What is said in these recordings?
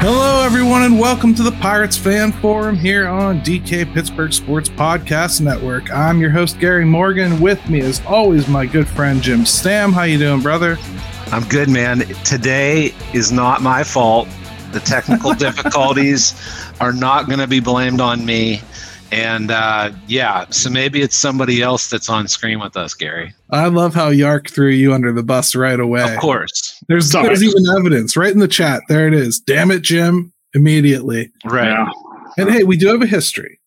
Hello, everyone, and welcome to the Pirates Fan Forum here on DK Pittsburgh Sports Podcast Network. I'm your host Gary Morgan. With me, as always, my good friend Jim Stamm. How you doing, brother? I'm good, man. Today is not my fault. The technical difficulties are not going to be blamed on me. And uh, yeah, so maybe it's somebody else that's on screen with us, Gary. I love how Yark threw you under the bus right away. Of course. There's Sorry. there's even evidence right in the chat. There it is. Damn it, Jim. Immediately. Right. Yeah. And hey, we do have a history.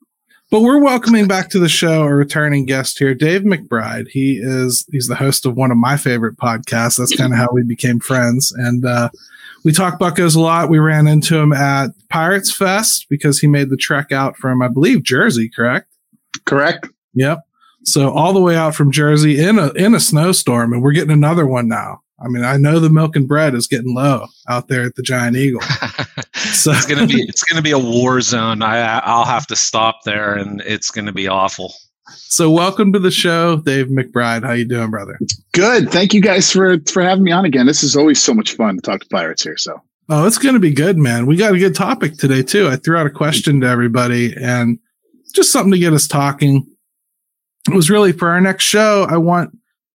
But we're welcoming back to the show a returning guest here, Dave McBride. He is he's the host of one of my favorite podcasts. That's kind of how we became friends. And uh, we talk Buckos a lot. We ran into him at Pirates Fest because he made the trek out from, I believe, Jersey, correct? Correct. Yep. So all the way out from Jersey in a in a snowstorm, and we're getting another one now. I mean, I know the milk and bread is getting low out there at the Giant Eagle. So it's gonna be it's gonna be a war zone. I I'll have to stop there, and it's gonna be awful. So welcome to the show, Dave McBride. How you doing, brother? Good. Thank you guys for for having me on again. This is always so much fun to talk to pirates here. So Oh, it's going to be good, man. We got a good topic today too. I threw out a question to everybody, and just something to get us talking. It was really for our next show. I want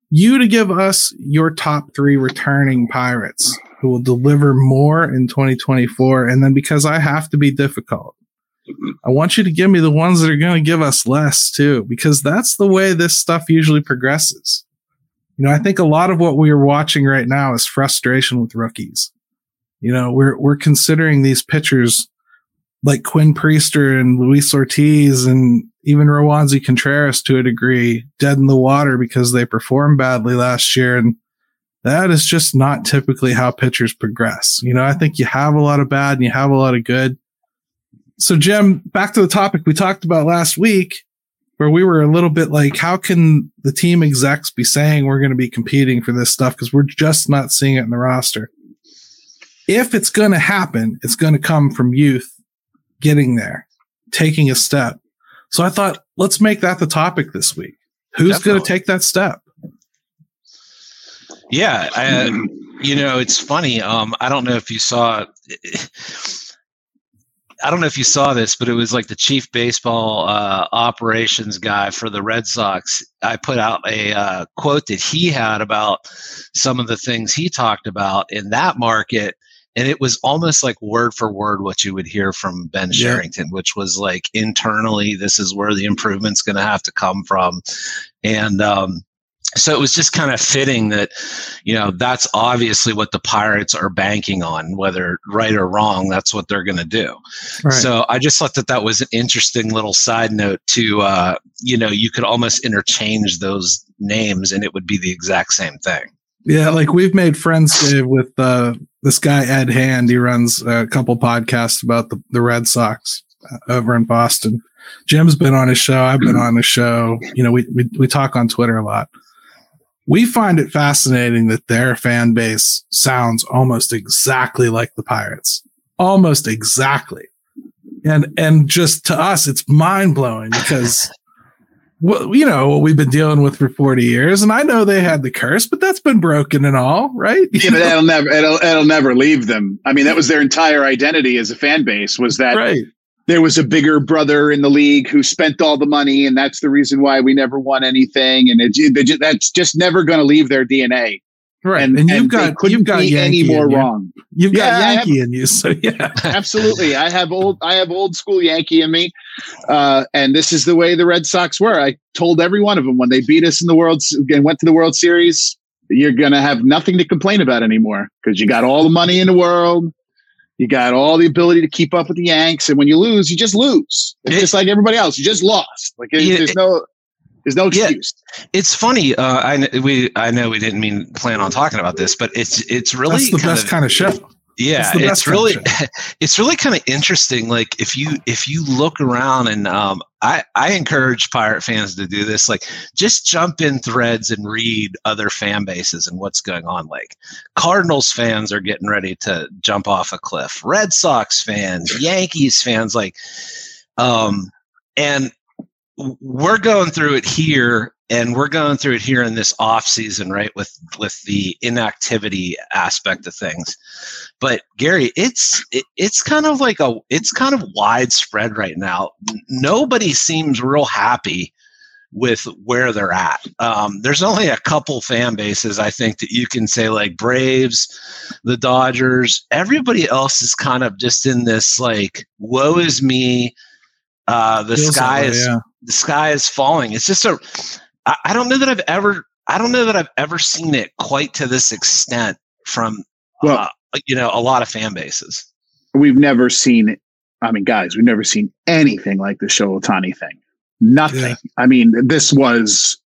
you to give us your top three returning pirates who will deliver more in 2024. And then because I have to be difficult, I want you to give me the ones that are going to give us less too, because that's the way this stuff usually progresses. You know, I think a lot of what we are watching right now is frustration with rookies. You know, we're we're considering these pitchers like Quinn Priester and Luis Ortiz and even Roansy Contreras to a degree dead in the water because they performed badly last year. And that is just not typically how pitchers progress. You know, I think you have a lot of bad and you have a lot of good. So, Jim, back to the topic we talked about last week, where we were a little bit like, how can the team execs be saying we're going to be competing for this stuff? Because we're just not seeing it in the roster. If it's going to happen, it's going to come from youth getting there, taking a step. So I thought, let's make that the topic this week. Who's going to take that step? Yeah, I, you know, it's funny. Um, I don't know if you saw. I don't know if you saw this, but it was like the chief baseball uh, operations guy for the Red Sox. I put out a uh, quote that he had about some of the things he talked about in that market, and it was almost like word for word what you would hear from Ben Yeah. Cherington, which was like internally, this is where the improvement's going to have to come from, and um, so it was just kind of fitting that you know that's obviously what the pirates are banking on whether right or wrong that's what they're going to do Right. so i just thought that that was an interesting little side note to uh, you know you could almost interchange those names and it would be the exact same thing Yeah, like we've made friends, Dave, with uh, this guy Ed Hand. He runs a couple podcasts about the, the Red Sox uh, over in Boston. Jim's been on his show. I've been on his show. You know, we, we we talk on Twitter a lot. We find it fascinating that their fan base sounds almost exactly like the Pirates, almost exactly, and and just to us, it's mind blowing because well, you know what we've been dealing with for 40 years and i know they had the curse but that's been broken and all right? Yeah, but that'll never it'll, it'll never leave them. I mean, that was their entire identity as a fan base was that right there was a bigger brother in the league who spent all the money, and that's the reason why we never won anything. And it, ju- that's just never going to leave their DNA. right And, and, you've they got couldn't you've got be any Yankee more in you. wrong. you've got Yeah, have- yankee in you so yeah Absolutely, I have old I have old school Yankee in me, uh, and this is the way the Red Sox were. I told every one of them when they beat us in the World and went to the World Series, you're going to have nothing to complain about anymore because you got all the money in the world. You got all the ability to keep up with the Yanks, and when you lose, you just lose. It's It- just like everybody else. You just lost. Like it- Yeah, there's it- no, there's no Yeah. excuse. it's funny uh, I, we, I know we didn't mean plan on talking about this but it's it's really that's the kind best of, kind of show yeah It's it's best kind of really it's really kind of interesting like if you if you look around and um i i encourage pirate fans to do this like just jump in threads and read other fan bases and what's going on like cardinals fans are getting ready to jump off a cliff red sox fans yankees fans like um and we're going through it here and we're going through it here in this off season, right? With with the inactivity aspect of things. But Gary, it's it, it's kind of like a it's kind of widespread right now. Nobody seems real happy with where they're at. Um, there's only a couple fan bases I think that you can say like Braves, the Dodgers. Everybody else is kind of just in this like woe is me. Uh, the Feels sky is yeah. the sky is falling. It's just a. I, I don't know that I've ever. I don't know that I've ever seen it quite to this extent from well, uh, you know a lot of fan bases. We've never seen it. I mean, guys, we've never seen anything like the Shohei Ohtani thing. Nothing. Yeah. I mean, this was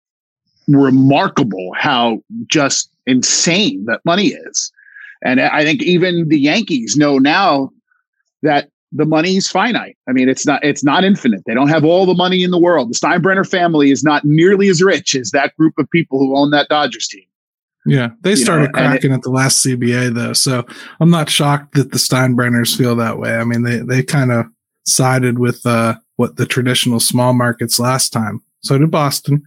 remarkable how just insane that money is. And I think even the Yankees know now that the money is finite. I mean, it's not it's not infinite. They don't have all the money in the world. The Steinbrenner family is not nearly as rich as that group of people who own that Dodgers team. Yeah, they started know, cracking it, at the last CBA though, so I'm not shocked that the Steinbrenners feel that way. I mean, they they kind of sided with uh, what the traditional small markets last time. So did Boston.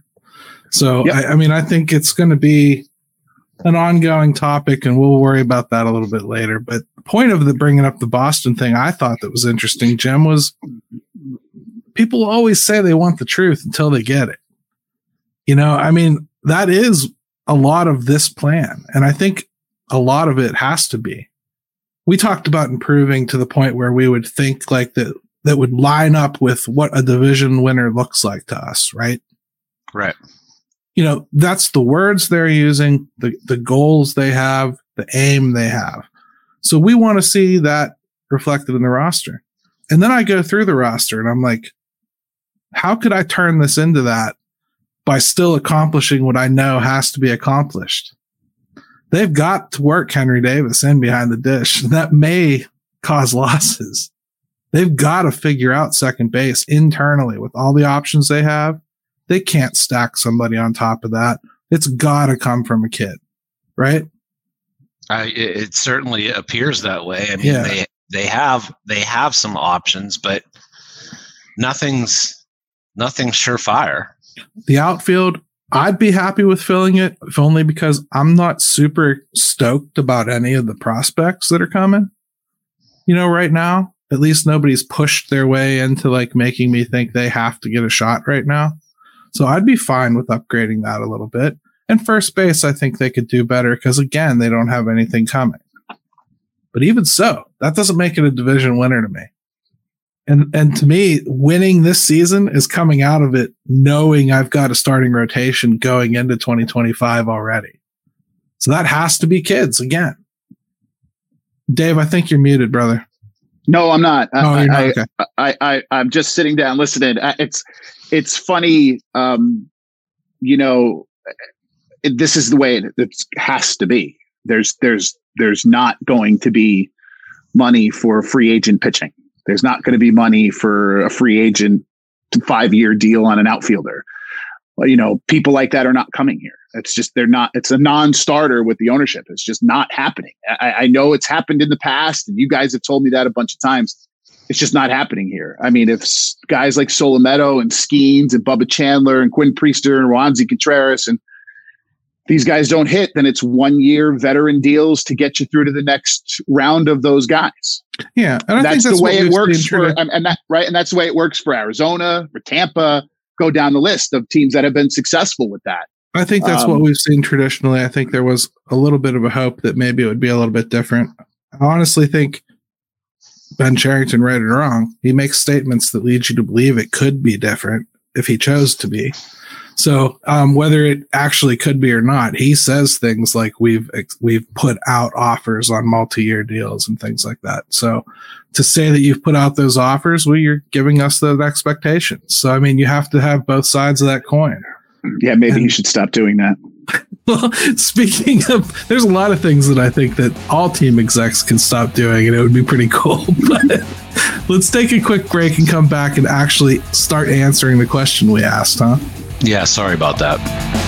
So yep. I, I mean, I think it's going to be an ongoing topic, and we'll worry about that a little bit later. But point of the bringing up the Boston thing, I thought that was interesting, Jim, was people always say they want the truth until they get it. You know, I mean, that is a lot of this plan, and I think a lot of it has to be. We talked about improving to the point where we would think like that that would line up with what a division winner looks like to us, right? Right. You know, that's the words they're using, the, the goals they have, the aim they have. So we want to see that reflected in the roster. And then I go through the roster and I'm like, how could I turn this into that by still accomplishing what I know has to be accomplished? They've got to work Henry Davis in behind the dish. That may cause losses they've got to figure out second base internally with all the options they have. They can't stack somebody on top of that. It's got to come from a kid, right? I, it certainly appears that way. I mean, yeah. they they have they have some options, but nothing's nothing's surefire. The outfield, I'd be happy with filling it, if only because I'm not super stoked about any of the prospects that are coming. You know, right now, at least nobody's pushed their way into like making me think they have to get a shot right now. So I'd be fine with upgrading that a little bit. And first base, I think they could do better because again, they don't have anything coming. But even so, that doesn't make it a division winner to me. And and to me, winning this season is coming out of it knowing I've got a starting rotation going into 2025 already. So that has to be kids again. Dave, I think you're muted, brother. No, I'm not. Oh, I, not. Okay. I, I, I, am just sitting down listening. It's, it's funny. Um, you know, this is the way it, it has to be. There's, there's, there's not going to be money for free agent pitching. There's not going to be money for a free agent five year deal on an outfielder. You know, people like that are not coming here. It's just they're not. It's a non-starter with the ownership. It's just not happening. I, I know it's happened in the past, and you guys have told me that a bunch of times. It's just not happening here. I mean, if guys like Solometo and Skenes and Bubba Chandler and Quinn Priester and Roansy Contreras and these guys don't hit, then it's one year veteran deals to get you through to the next round of those guys. Yeah, that's, that's, the way it works for, and that right, and that's the way it works for Arizona, for Tampa. Go down the list of teams that have been successful with that. I think that's um, what we've seen traditionally. I think there was a little bit of a hope that maybe it would be a little bit different. I honestly think Ben Cherington, right or wrong, he makes statements that lead you to believe it could be different if he chose to be. So um, whether it actually could be or not, he says things like we've we've put out offers on multi-year deals and things like that. So to say that you've put out those offers, well, you're giving us the expectations. So I mean, you have to have both sides of that coin. Yeah, maybe and, he should stop doing that. Well, speaking of, there's a lot of things that I think that all team execs can stop doing, and it would be pretty cool. But let's take a quick break and come back and actually start answering the question we asked, huh? Yeah, sorry about that.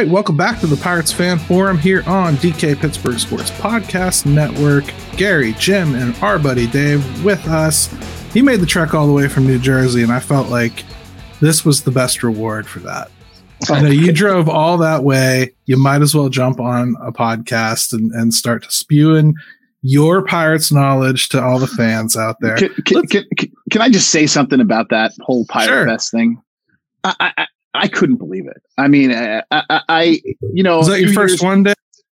Right, welcome back to the Pirates Fan Forum here on DK Pittsburgh Sports Podcast Network. Gary, Jim, and our buddy Dave with us. He made the trek all the way from New Jersey, and I felt like this was the best reward for that. I know you drove all that way. You might as well jump on a podcast and, and start spewing your Pirates knowledge to all the fans out there. Can, can, can, can I just say something about that whole Pirate sure. Fest thing? I, I, I couldn't believe it. I mean, I, I, I you know, was that your first years, one day?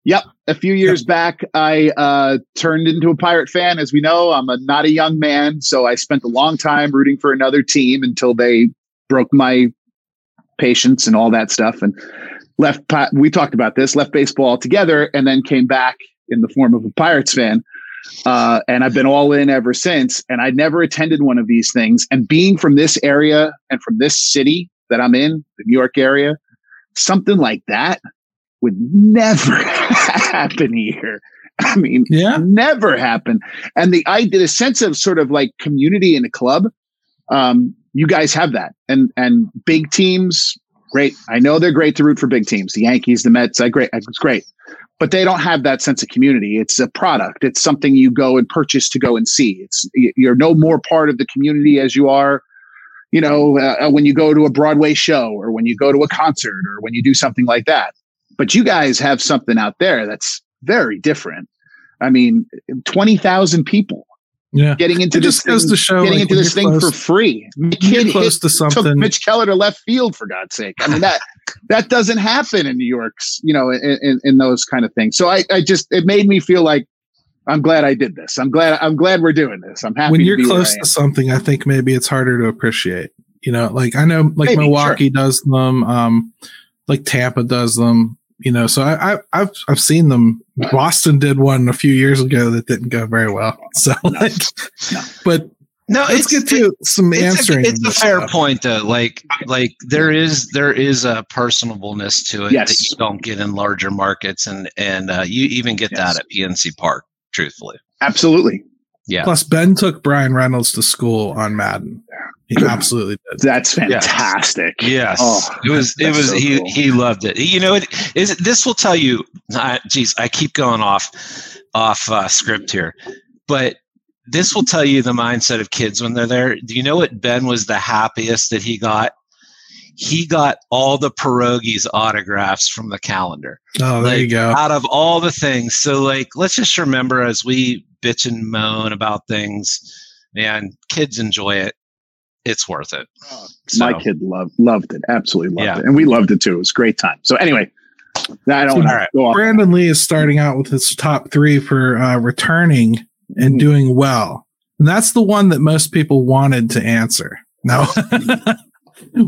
Yep. A few years yep. back, I uh, turned into a Pirate fan. As we know, I'm a, not a young man, so I spent a long time rooting for another team until they broke my patience and all that stuff, and left. We talked about this. Left baseball altogether, and then came back in the form of a Pirates fan. Uh, and I've been all in ever since. And I'd never attended one of these things. And being from this area and from this city, that I'm in, the New York area, something like that would never happen here. I mean, yeah, never happen. And the idea, the sense of sort of like community in a club, um, you guys have that. And and big teams, great. I know they're great to root for big teams. The Yankees, the Mets, I great, it's great. But they don't have that sense of community. It's a product. It's something you go and purchase to go and see. It's you're no more part of the community as you are you know, uh, uh, when you go to a Broadway show or when you go to a concert or when you do something like that. But you guys have something out there that's very different. I mean, 20,000 people yeah. getting into this thing, to show, getting like, into this thing close, for free. Kid close hit, to something. Mitch Keller to left field for God's sake. I mean that that doesn't happen in New York's, you know, in, in, in, those kind of things. So I, I just it made me feel like I'm glad I did this. I'm glad I'm glad we're doing this. I'm happy. When you're close to something, I think maybe it's harder to appreciate. You know, like I know like maybe, Milwaukee sure. does them, um, like Tampa does them. You know, so I, I have I've seen them. Boston did one a few years ago that didn't go very well. So, no. like, no. but no, let's get to it, some it's answering. A, it's a fair stuff. point, though. Like, like there is there is a personableness to it yes. that you don't get in larger markets, and and uh, you even get yes. that at PNC Park truthfully. Absolutely. Yeah. Plus, Ben took Bryan Reynolds to school on Madden. He absolutely did. That's fantastic. Yes, oh, it was. It was. So he cool. he loved it. You know, it is. This will tell you. Geez, I keep going off off uh, script here, but this will tell you the mindset of kids when they're there. Do you know what Ben was the happiest that he got? He got all the pierogies autographs from the calendar. Oh, there like, you go. Out of all the things. So like let's just remember as we bitch and moan about things, man, kids enjoy it. It's worth it. Oh, so, my kid loved loved it. Absolutely loved yeah. it. And we loved it too. It was a great time. So anyway, I don't so, go off. Brandon Lee is starting out with his top three for uh, returning and mm. doing well. And that's the one that most people wanted to answer. No.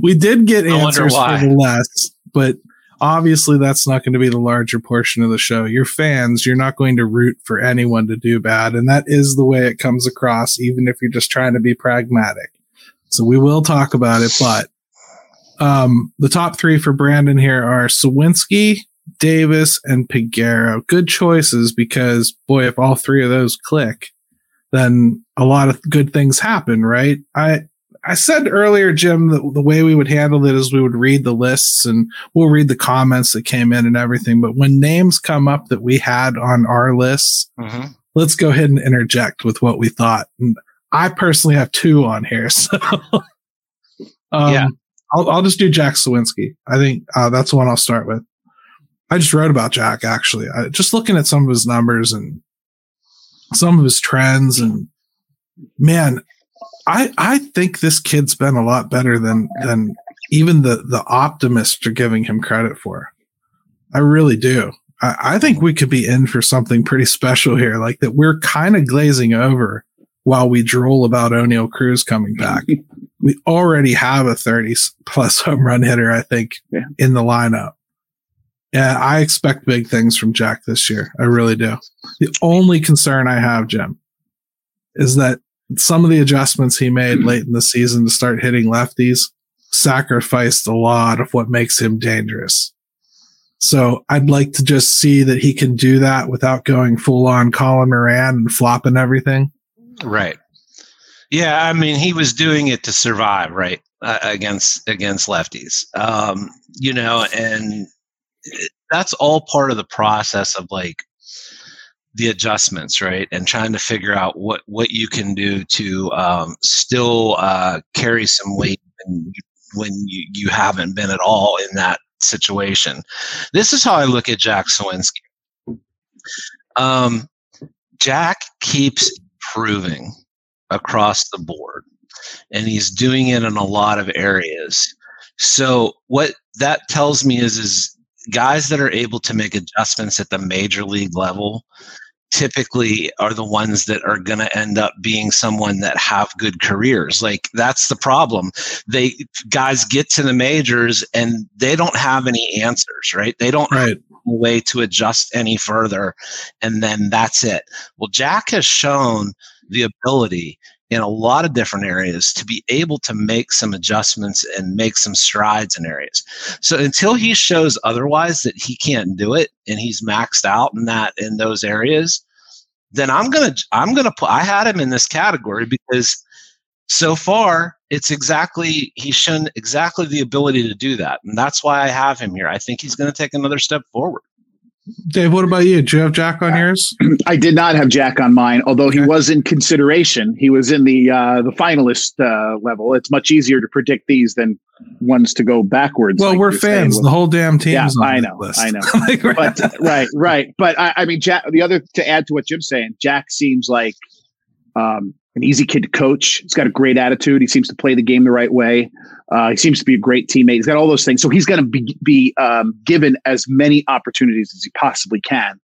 we did get answers for the less, but obviously that's not going to be the larger portion of the show. You're fans, you're not going to root for anyone to do bad. And that is the way it comes across, even if you're just trying to be pragmatic. So we will talk about it, but um, the top three for Brandon here are Suwinski, Davis, and Peguero. Good choices because, boy, if all three of those click, then a lot of good things happen, right? I I said earlier, Jim, that the way we would handle it is we would read the lists and we'll read the comments that came in and everything. But when names come up that we had on our lists, mm-hmm. let's go ahead and interject with what we thought. And I personally have two on here. So, um, yeah, I'll, I'll just do Jack Suwinski. I think uh, that's the one I'll start with. I just wrote about Jack actually. I, just looking at some of his numbers and some of his trends and man, I I think this kid's been a lot better than than even the the optimists are giving him credit for. I really do. I, I think we could be in for something pretty special here, like that we're kind of glazing over while we drool about Oneil Cruz coming back. we already have a 30 plus home run hitter, I think, Yeah. in the lineup. Yeah, I expect big things from Jack this year. I really do. The only concern I have, Jim, is that some of the adjustments he made late in the season to start hitting lefties sacrificed a lot of what makes him dangerous. So I'd like to just see that he can do that without going full on Colin Moran and flopping everything. Right. Yeah, I mean, he was doing it to survive, right, uh, against against lefties. Um, you know, and that's all part of the process of like the adjustments, right, and trying to figure out what what you can do to um, still uh, carry some weight when you, when you, you haven't been at all in that situation. This is how I look at Jack Suwinski. Um, Jack keeps improving across the board and he's doing it in a lot of areas so what that tells me is is guys that are able to make adjustments at the major league level typically are the ones that are going to end up being someone that have good careers. Like that's the problem. They guys get to the majors and they don't have any answers right? They don't Right. way to adjust any further and then that's it. Well jack has shown the ability in a lot of different areas to be able to make some adjustments and make some strides in areas. So until he shows otherwise that he can't do it and he's maxed out in that in those areas then i'm gonna i'm gonna put i had him in this category because so far it's exactly he's shown exactly the ability to do that. And that's why i have him here. I think he's going to take another step forward Dave, what about you? Do you have Jack on yours? I did not have Jack on mine, although he was in consideration. He was in the uh, the finalist uh, level. It's much easier to predict these than ones to go backwards. Well, like we're fans. The whole damn team's Yeah, on I know, list. I know. Like, but right, right. But I, I mean, Jack. The other to add to what Jim's saying, Jack seems like um, an easy kid to coach. He's got a great attitude. He seems to play the game the right way. Uh, he seems to be a great teammate. He's got all those things. So he's going to be be um, given as many opportunities as he possibly can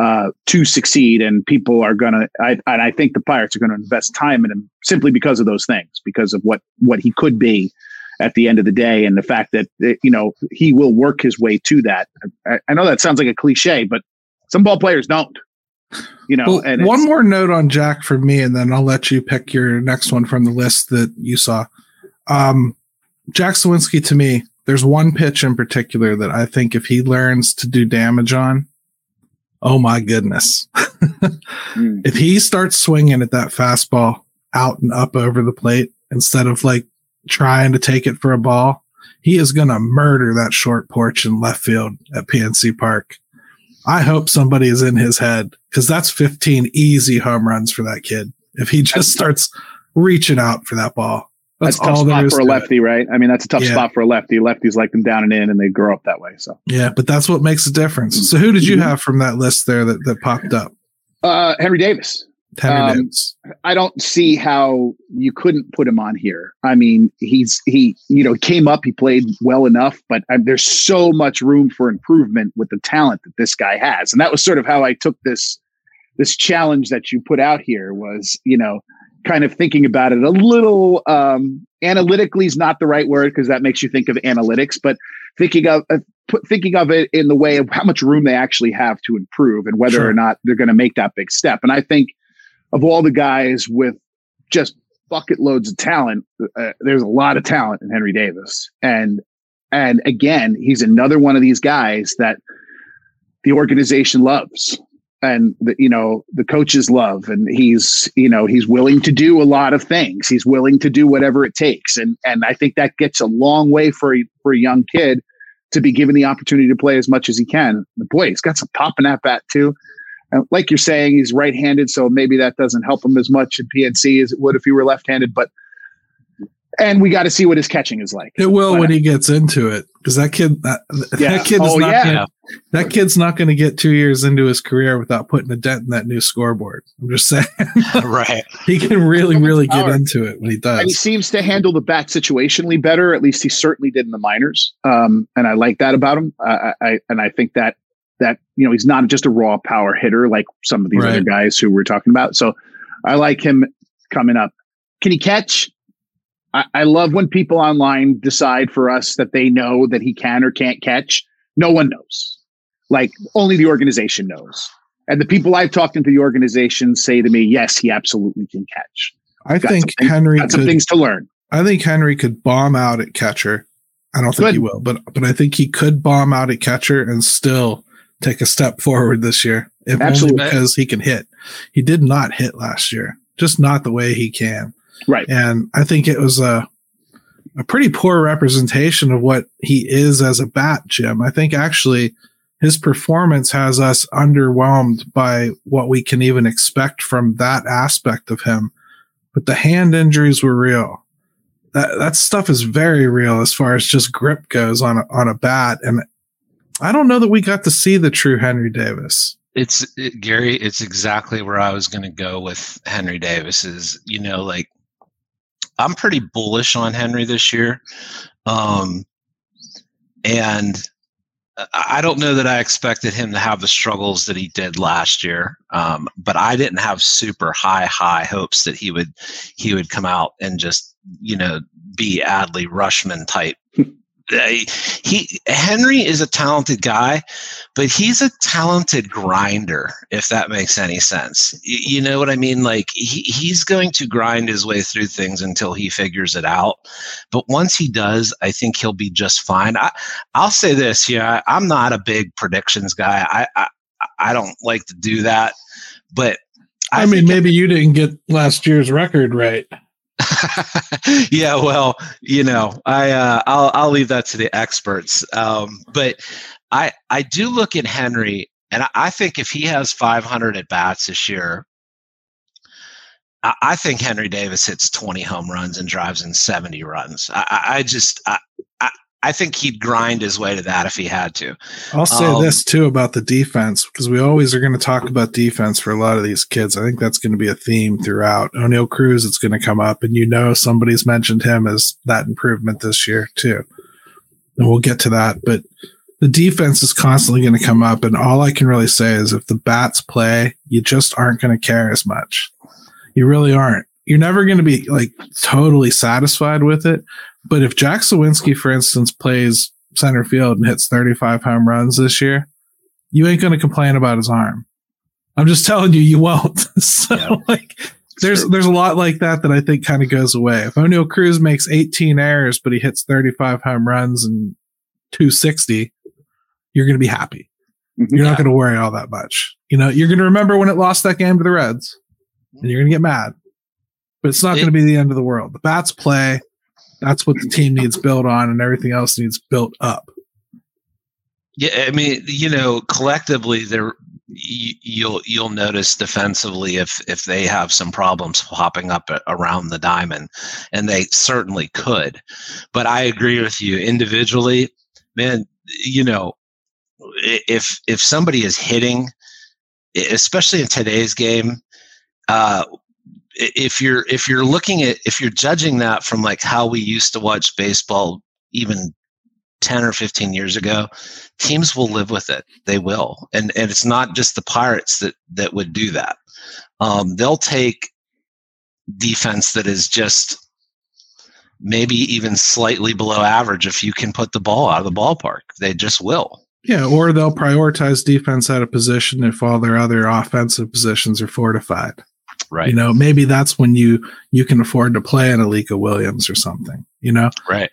uh, to succeed. And people are going to, I, and I think the Pirates are going to invest time in him simply because of those things, because of what what he could be at the end of the day, and the fact that you know he will work his way to that. I, I know that sounds like a cliche, but some ball players don't. You know, Well, and one more note on Jack for me, and then I'll let you pick your next one from the list that you saw. Um, Jack Suwinski, to me, there's one pitch in particular that I think if he learns to do damage on, oh my goodness. Mm. if he starts swinging at that fastball out and up over the plate instead of like trying to take it for a ball, he is going to murder that short porch in left field at PNC Park. I hope somebody is in his head because that's 15 easy home runs for that kid. If he just starts reaching out for that ball, that's, That's a tough all there spot is for a it. lefty, right? I mean, that's a tough Yeah. spot for a lefty. Lefties like them down and in, and they grow up that way. So, Yeah, but that's what makes a difference. So, who did you Mhm. have from that list there that, that popped up? uh, Henry Davis. Um. I don't see how you couldn't put him on here. I mean, he's he you know came up, he played well enough, but um, there's so much room for improvement with the talent that this guy has, and that was sort of how I took this this challenge that you put out here was you know kind of thinking about it a little um analytically is not the right word because that makes you think of analytics but thinking of uh, put, thinking of it in the way of how much room they actually have to improve and whether Sure. or not they're going to make that big step and i think of all the guys with just bucket loads of talent uh, there's a lot of talent in henry davis. And and again he's another one of these guys that the organization loves and the, you know the coaches love. And he's you know he's willing to do a lot of things. He's willing to do whatever it takes. And and i think that gets a long way for a, for a young kid to be given the opportunity to play as much as he can. Boy he's got some pop in that bat too like you're saying he's right-handed so maybe that doesn't help him as much in pnc as it would if he were left-handed but and we got to see what his catching is like It will But- when he gets into it because that kid, that, Yeah. that kid is Oh, not yeah. gonna, that kid's not going to get two years into his career without putting a dent in that new scoreboard. I'm just saying right he can really, really get Power. into it when he and he seems to handle the bat situationally better. At least he certainly did in the minors, um, and I like that about him. I, I and I think that that you know he's not just a raw power hitter like some of these Right. other guys who we're talking about. So I like him coming up. Can he catch? I, I love when people online decide for us that they know that he can or can't catch. No one knows. Like only the organization knows. And the people I've talked into the organization say to me, yes, he absolutely can catch. I Got think Henry Got some could. things to learn. I think Henry could bomb out at catcher. I don't think Good. he will, but but I think he could bomb out at catcher and still take a step forward this year. If Absolutely. only because he can hit. He did not hit last year, just not the way he can. Right. And I think it was a a pretty poor representation of what he is as a bat, Jim. I think actually his performance has us underwhelmed by what we can even expect from that aspect of him. But the hand injuries were real. That that stuff is very real as far as just grip goes on a, on a bat, and I don't know that we got to see the true Henry Davis. it's it, Gary. It's exactly where I was going to go with Henry Davis. Is you know like I'm pretty bullish on Henry this year, um, and I don't know that I expected him to have the struggles that he did last year. Um, but I didn't have super high high hopes that he would he would come out and just you know be Adley Rutschman type. Uh, he Henry is a talented guy, but he's a talented grinder, if that makes any sense. Y- You know what I mean? Like he, he's going to grind his way through things until he figures it out. But once he does, I think he'll be just fine. I, I'll say this, yeah, I'm not a big predictions guy. I, I, I don't like to do that, but I, mean, think- maybe you didn't get last year's record right. yeah, well, you know, I uh, I'll I'll leave that to the experts. Um, but I I do look at Henry, and I, I think if he has 500 at bats this year, I, I think Henry Davis hits 20 home runs and drives in 70 runs. I, I, just I, I think he'd grind his way to that if he had to. I'll say Um, this too about the defense because we always are going to talk about defense for a lot of these kids. I think that's going to be a theme throughout. Oneil Cruz, it's going to come up, and you know somebody's mentioned him as that improvement this year too. And we'll get to that, but the defense is constantly going to come up, and all I can really say is if the bats play, you just aren't going to care as much. You really aren't. You're never going to be like totally satisfied with it. But if Jack Suwinski, for instance, plays center field and hits 35 home runs this year, you ain't going to complain about his arm. I'm just telling you, you won't. so Yeah. like, there's there's a lot like that that I think kind of goes away. If Oneil Cruz makes 18 errors, but he hits 35 home runs and 260, you're going to be happy. Mm-hmm. You're not going to worry all that much. You know, you're going to remember when it lost that game to the Reds, and you're going to get mad. But it's not It- going to be the end of the world. The bats play. That's what the team needs built on, and everything else needs built up. Yeah, I mean, you know, collectively, there you'll you'll notice defensively if if they have some problems popping up around the diamond, and they certainly could. But I agree with you individually, man. You know, if if somebody is hitting, especially in today's game, uh, if you're if you're looking at if you're judging that from like how we used to watch baseball even 10 or 15 years ago teams will live with it. They will. And and it's not just the pirates that that would do that. Um, they'll take defense that is just maybe even slightly below average if you can put the ball out of the ballpark. They just will. Yeah, or they'll prioritize defense at a position if all their other offensive positions are fortified. Right You know, maybe that's when you you can afford to play an Alika Williams or something. You know, right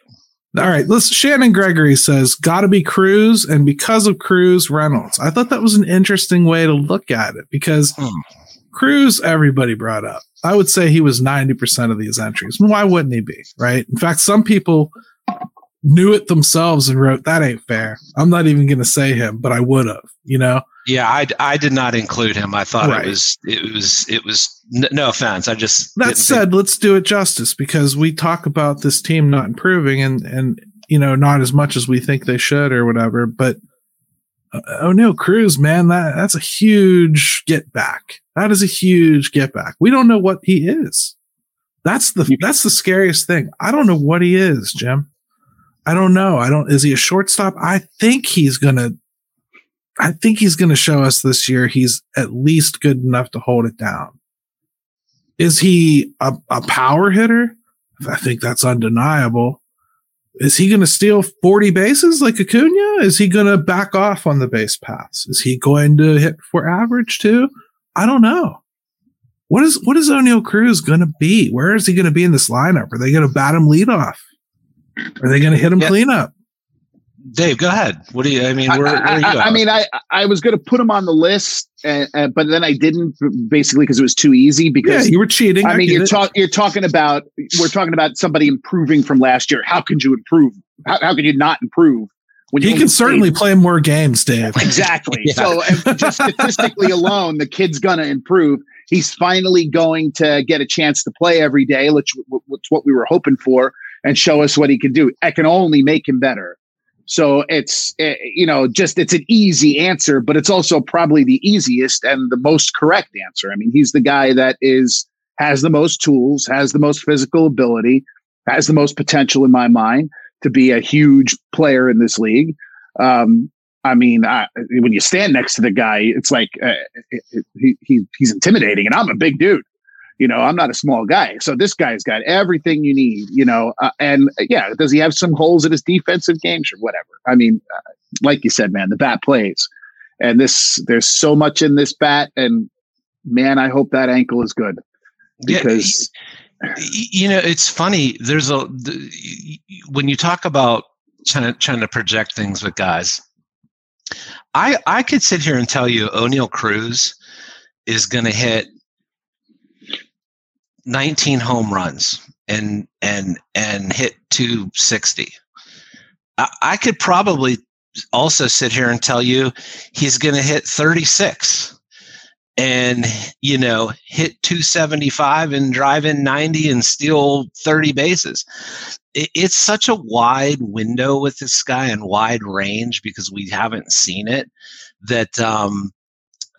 All right, let's. Shannon Gregory says, "Got to be Cruz, and because of Cruz, Reynolds." I thought that was an interesting way to look at it because Hmm. Cruz, everybody brought up. I would say he was ninety percent of these entries. Why wouldn't he be? Right. In fact, some people knew it themselves and wrote, "That ain't fair." I'm not even going to say him, but I would have. You know. yeah I, I did not include him i thought Right. it was it was it was n- no offense i just That didn't think- said, let's do it justice because we talk about this team not improving and and you know not as much as we think they should or whatever. But uh, Oneil Cruz, man, that that's a huge get back. That is a huge get back. We don't know what he is. That's the that's the scariest thing. I don't know what he is, Jim. I don't know. I don't. Is he a shortstop? I think he's gonna. I think he's to show us this year he's at least good enough to hold it down. Is he a, a power hitter? I think that's undeniable. Is he going to steal 40 bases like Acuna? Is he going to back off on the base paths? Is he going to hit for average too? I don't know. What is what is Oneil Cruz going to be? Where is he going to be in this lineup? Are they going to bat him lead off? Are they going to hit him yeah. clean up? Dave, go ahead. What do you? I mean, where, where are you? I, I, mean, I I was going to put him on the list, uh, uh, but then I didn't, basically because it was too easy. Because yeah, you were cheating. I, I mean, you're talking you're talking about we're talking about somebody improving from last year. How could you improve? How, how could you not improve? When he can certainly play more games, Dave. Exactly. yeah. So, just statistically alone, the kid's going to improve. He's finally going to get a chance to play every day, which, which what we were hoping for, and show us what he can do. I can only make him better. So it's eh, you know just it's an easy answer, but it's also probably the easiest and the most correct answer. I mean, he's the guy that is has the most tools, has the most physical ability, has the most potential in my mind to be a huge player in this league. Um, I mean, I, when you stand next to the guy, it's like uh, it, it, he he's intimidating, and I'm a big dude. You know, I'm not a small guy. So this guy's got everything you need, you know. Uh, and uh, yeah, does he have some holes in his defensive game? Sure, whatever. I mean, uh, like you said, man, the bat plays. And this, there's so much in this bat. And man, I hope that ankle is good because. Yeah, you know, it's funny. There's a, the, when you talk about trying to, trying to project things with guys, I, I could sit here and tell you Oneil Cruz is going to hit 19 home runs and and and hit 260. I, could probably also sit here and tell you he's going to hit 36 and you know hit 275 and drive in 90 and steal 30 bases it, it's such a wide window with this guy and wide range because we haven't seen it that um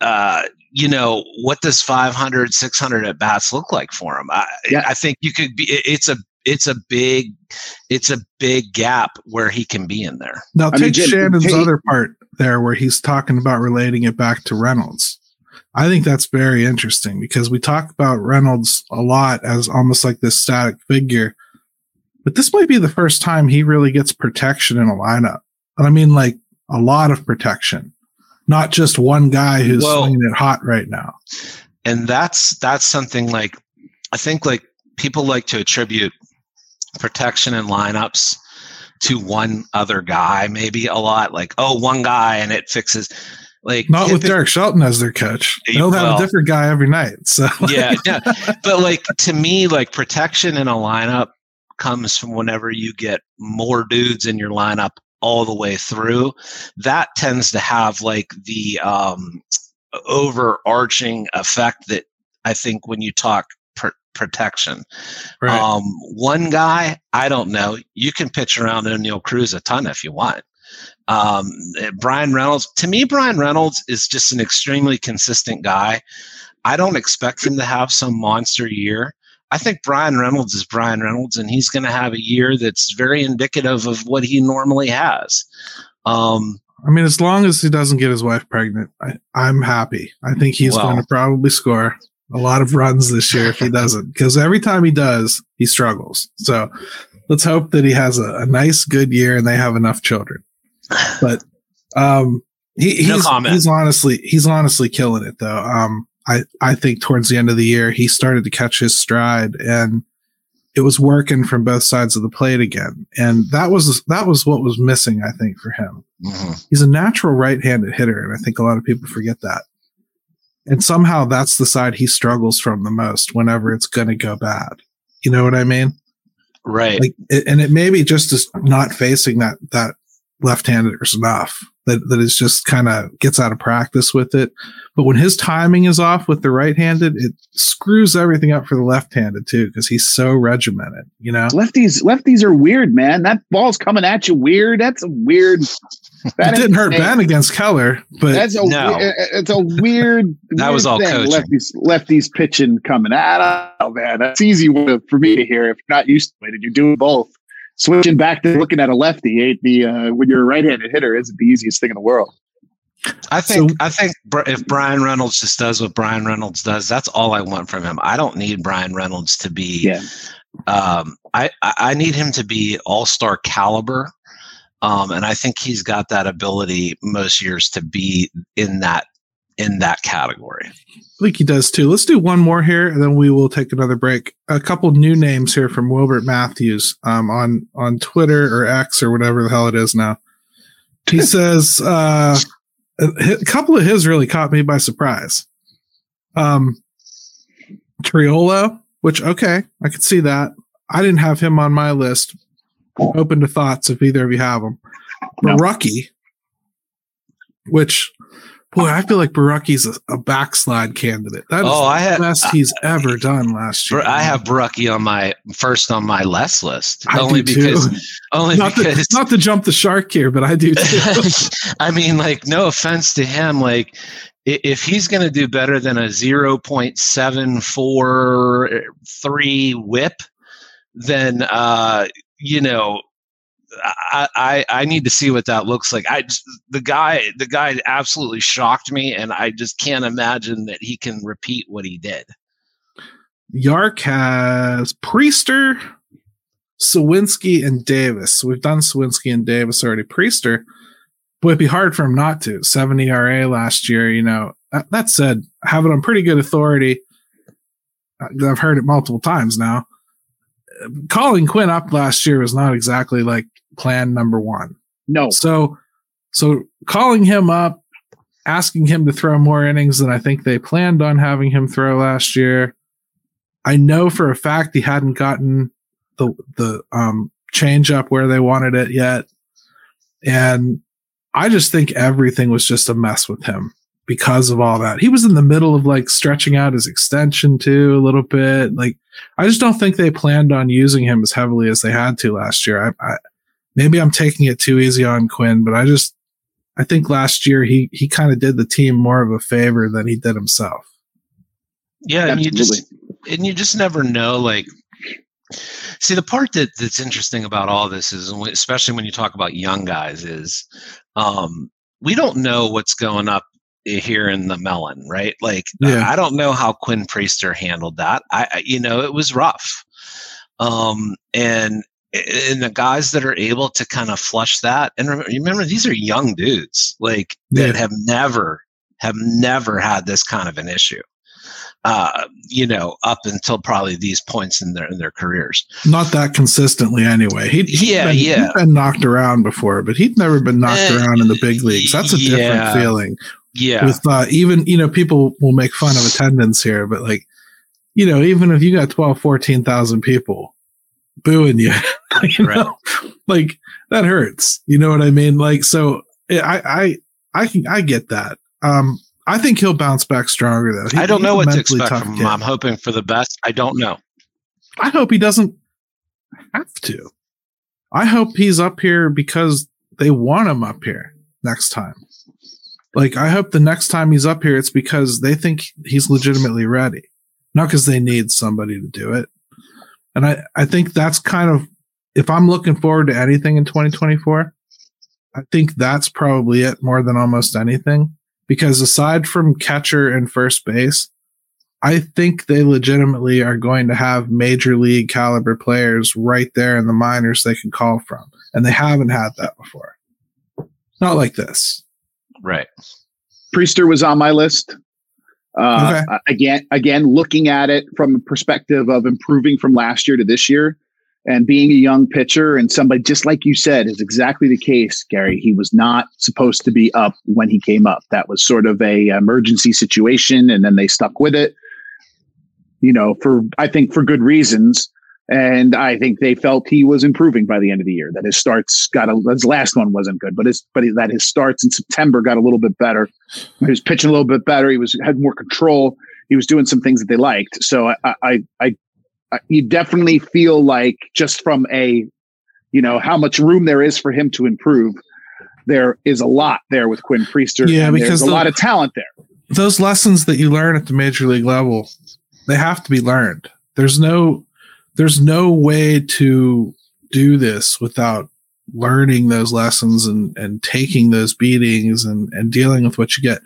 uh you know, what does 500, 600 at bats look like for him? I, yeah. I think you could be, it's a, it's a big, it's a big gap where he can be in there. Now I take mean, Shannon's hey, other part there where he's talking about relating it back to Reynolds. I think that's very interesting because we talk about Reynolds a lot as almost like this static figure, but this might be the first time he really gets protection in a lineup. And I mean, like a lot of protection not just one guy who's well, swinging it hot right now. And that's that's something like I think like people like to attribute protection and lineups to one other guy, maybe a lot. Like, oh, one guy and it fixes. Like not with Derek Shelton as their coach. They'll well, have a different guy every night. So yeah, yeah. But like to me, like protection in a lineup comes from whenever you get more dudes in your lineup all the way through, that tends to have like the um, overarching effect that I think when you talk pr- protection. Right. Um, one guy, I don't know. You can pitch around Oneil Cruz a ton if you want. Um, Bryan Reynolds, to me, Bryan Reynolds is just an extremely consistent guy. I don't expect him to have some monster year. I think Bryan Reynolds is Bryan Reynolds, and he's going to have a year that's very indicative of what he normally has. Um, I mean, as long as he doesn't get his wife pregnant, I, am happy. I think he's well, going to probably score a lot of runs this year if he doesn't, because every time he does, he struggles. So let's hope that he has a, a nice, good year and they have enough children. But um, he, he's, no he's honestly he's honestly killing it though. Um, I, I think towards the end of the year, he started to catch his stride and it was working from both sides of the plate again. And that was, that was what was missing, I think, for him. Mm-hmm. He's a natural right handed hitter. And I think a lot of people forget that. And somehow that's the side he struggles from the most whenever it's going to go bad. You know what I mean? Right. Like, and it may be just as not facing that, that left-handers enough that that is just kind of gets out of practice with it. But when his timing is off with the right-handed, it screws everything up for the left-handed too because he's so regimented. You know, lefties lefties are weird, man. That ball's coming at you weird. That's a weird. That it didn't hurt Ben against Keller, but that's a no. Uh, uh, it's a weird. that weird was all thing. coaching. Lefties lefties pitching coming at. Oh man, that's easy for me to hear if you're not used to it and you're doing both switching back to looking at a lefty, the uh, when you're a right-handed hitter isn't the easiest thing in the world. I think so, I think if Bryan Reynolds just does what Bryan Reynolds does, that's all I want from him. I don't need Bryan Reynolds to be. Yeah. Um, I I need him to be all star caliber, um, and I think he's got that ability most years to be in that in that category. I think he does too. Let's do one more here, and then we will take another break. A couple new names here from Wilbert Matthews um, on on Twitter or X or whatever the hell it is now. He says. Uh, a couple of his really caught me by surprise. Um, Triolo, which okay, I could see that. I didn't have him on my list. Open to thoughts if either of you have him. No. Borucki, which boy, I feel like Borucki's a, a backslide candidate. That is oh, I have, best he's I, ever done last year. I have Borucki on my first on my less list. I only because too. only not because to, not to jump the shark here, but I do too. I mean, like, no offense to him, like if he's going to do better than a 0.743 whip, then uh, you know I, I, I need to see what that looks like. I the guy the guy absolutely shocked me, and I just can't imagine that he can repeat what he did. Yark has Priester, Suwinski, and Davis. We've done Suwinski and Davis already. Priester, would be hard for him not to. Seven ERA last year. You know. That, said, have it on pretty good authority. Uh, I've heard it multiple times now calling Quinn up last year was not exactly like plan number one. No. So, so calling him up, asking him to throw more innings than I think they planned on having him throw last year. I know for a fact he hadn't gotten the the um, change up where they wanted it yet, and I just think everything was just a mess with him because of all that. He was in the middle of like stretching out his extension too a little bit. Like I just don't think they planned on using him as heavily as they had to last year. I, I maybe I'm taking it too easy on Quinn, but I just I think last year he he kind of did the team more of a favor than he did himself. Yeah, and you just and you just never know like see the part that that's interesting about all this is especially when you talk about young guys is um we don't know what's going up here in the melon, right? Like yeah. I don't know how Quinn Priester handled that. I you know, it was rough. Um and and the guys that are able to kind of flush that and remember, remember these are young dudes like that have never have never had this kind of an issue uh, you know, up until probably these points in their in their careers. Not that consistently, anyway. He yeah been, yeah he'd been knocked around before, but he'd never been knocked uh, around in the big leagues. That's a yeah, different feeling. Yeah, with uh, even you know people will make fun of attendance here, but like you know even if you got 12, 14,000 people booing you. you right. know, like that hurts. You know what I mean? Like, so I, I, I can, I get that. Um, I think he'll bounce back stronger though. He, I don't know what to expect from him. Kid. I'm hoping for the best. I don't know. I hope he doesn't have to. I hope he's up here because they want him up here next time. Like, I hope the next time he's up here, it's because they think he's legitimately ready, not because they need somebody to do it. And I, I think that's kind of, if I'm looking forward to anything in 2024, I think that's probably it more than almost anything. Because aside from catcher and first base, I think they legitimately are going to have major league caliber players right there in the minors they can call from. And they haven't had that before. Not like this. Right. Priester was on my list. Uh, okay. Again, again, looking at it from the perspective of improving from last year to this year, and being a young pitcher and somebody just like you said is exactly the case, Gary. He was not supposed to be up when he came up. That was sort of a emergency situation, and then they stuck with it. You know, for I think for good reasons. And I think they felt he was improving by the end of the year. That his starts got a his last one wasn't good, but his but that his starts in September got a little bit better. He was pitching a little bit better. He was had more control. He was doing some things that they liked. So I I I, I you definitely feel like just from a you know how much room there is for him to improve. There is a lot there with Quinn Priester. Yeah, because there's a the, lot of talent there. Those lessons that you learn at the major league level, they have to be learned. There's no there's no way to do this without learning those lessons and and taking those beatings and and dealing with what you get.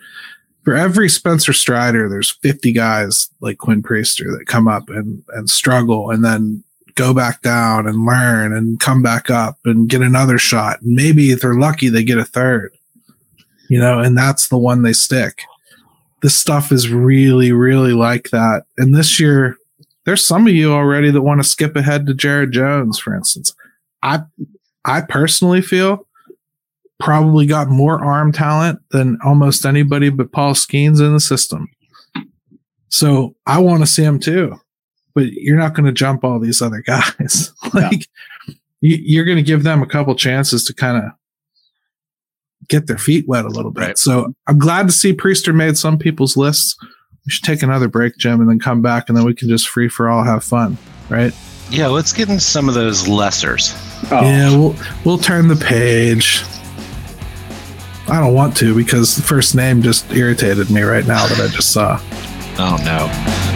For every Spencer Strider, there's 50 guys like Quinn Priester that come up and and struggle and then go back down and learn and come back up and get another shot. And maybe if they're lucky, they get a third. You know, and that's the one they stick. This stuff is really, really like that. And this year, there's some of you already that want to skip ahead to Jared Jones, for instance. I I personally feel probably got more arm talent than almost anybody but Paul Skenes in the system. So I want to see him too. But you're not going to jump all these other guys. like you, you're going to give them a couple chances to kind of get their feet wet a little bit. Right. So I'm glad to see Priester made some people's lists. We should take another break, Jim, and then come back, and then we can just free for all have fun, right? Yeah, let's get into some of those lessers. Oh, Yeah, we'll we'll turn the page. I don't want to because the first name just irritated me right now that I just saw. Oh no.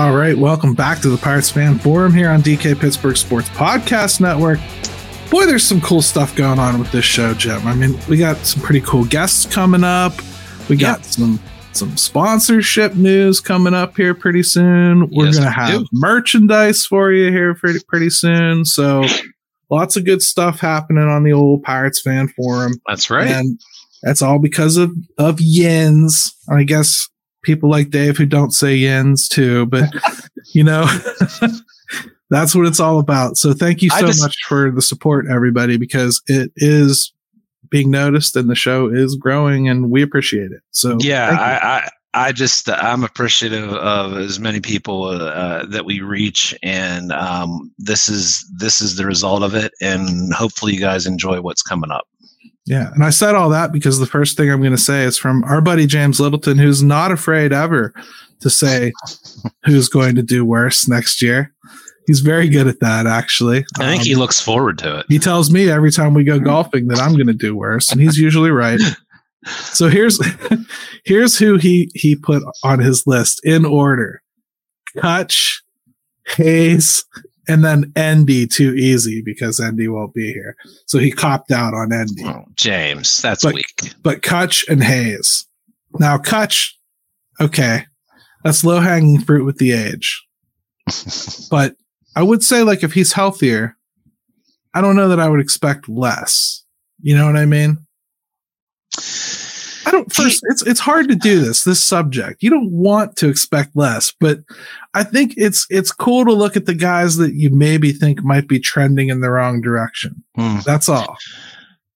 All right, welcome back to the Pirates Fan Forum here on DK Pittsburgh Sports Podcast Network. Boy, there's some cool stuff going on with this show, Jim. I mean, we got some pretty cool guests coming up. We got some some sponsorship news coming up here pretty soon. We're Yes, gonna have merchandise for you here pretty pretty soon. So lots of good stuff happening on the old Pirates Fan Forum. That's right. And that's all because of of yins. I guess people like Dave who don't say yins too, but you know, that's what it's all about. So thank you so just- much for the support, everybody, because it is being noticed and the show is growing and we appreciate it. So yeah. I, I I just I'm appreciative of as many people uh, that we reach, and um, this is this is the result of it, and hopefully you guys enjoy what's coming up. Yeah. And I said all that because the first thing I'm going to say is from our buddy James Littleton, who's not afraid ever to say who's going to do worse next year. He's very good at that, actually. I think Um, he looks forward to it. he tells me every time we go golfing that I'm going to do worse, and he's usually right. So here's here's who he he put on his list in order: Cutch, Hayes, and then Endy. Too easy because Endy won't be here, so he copped out on Endy. Oh, James, that's But- weak. But Cutch and Hayes. Now Cutch, okay, that's low hanging fruit with the age. but I would say like if he's healthier, I don't know that I would expect less. You know what I mean? I don't first it's it's hard to do this this subject. You don't want to expect less, but I think it's it's cool to look at the guys that you maybe think might be trending in the wrong direction. Hmm. That's all.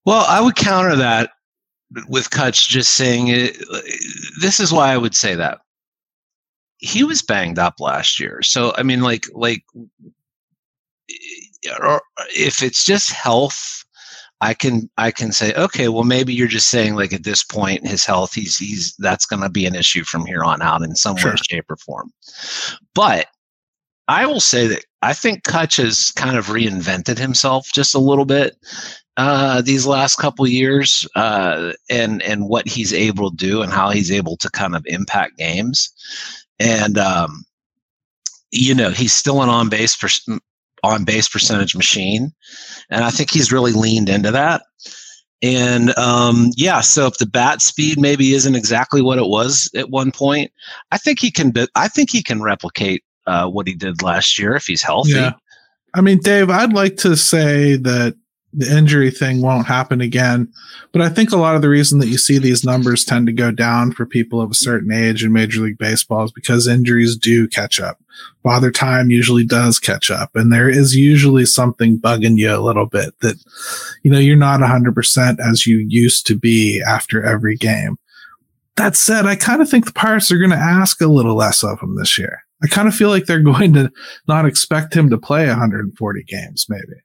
Well, I would counter that with Cutch just saying it. This is why I would say that he was banged up last year. So I mean, like, like, or if it's just health, I can I can say, okay, well, maybe you're just saying like at this point, his health, he's he's that's going to be an issue from here on out in some Sure. way, shape, or form. But I will say that I think Cutch has kind of reinvented himself just a little bit uh, these last couple years, uh, and and what he's able to do and how he's able to kind of impact games, and um, you know he's still an on base per, on base percentage machine, and I think he's really leaned into that. And um, yeah, so if the bat speed maybe isn't exactly what it was at one point, I think he can. I think he can replicate uh, what he did last year if he's healthy. Yeah. I mean, Dave, I'd like to say that the injury thing won't happen again. But I think a lot of the reason that you see these numbers tend to go down for people of a certain age in Major League Baseball is because injuries do catch up. Father time usually does catch up, and there is usually something bugging you a little bit that, you know, you're not 100% as you used to be after every game. That said, I kind of think the Pirates are going to ask a little less of him this year. I kind of feel like they're going to not expect him to play 140 games, maybe.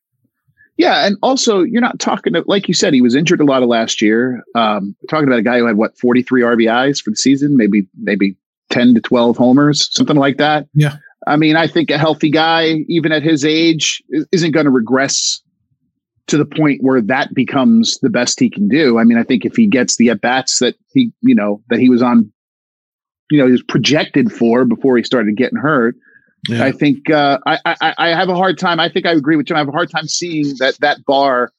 Yeah, and also you're not talking to, like you said, he was injured a lot of last year. Um, talking about a guy who had what 43 RBIs for the season, maybe maybe 10 to 12 homers, something like that. Yeah. I mean, I think a healthy guy, even at his age, isn't going to regress to the point where that becomes the best he can do. I mean, I think if he gets the at bats that he, you know, that he was on, you know, he was projected for before he started getting hurt, yeah. I think uh, I, I, I have a hard time. I think I agree with Jim. I have a hard time seeing that that bar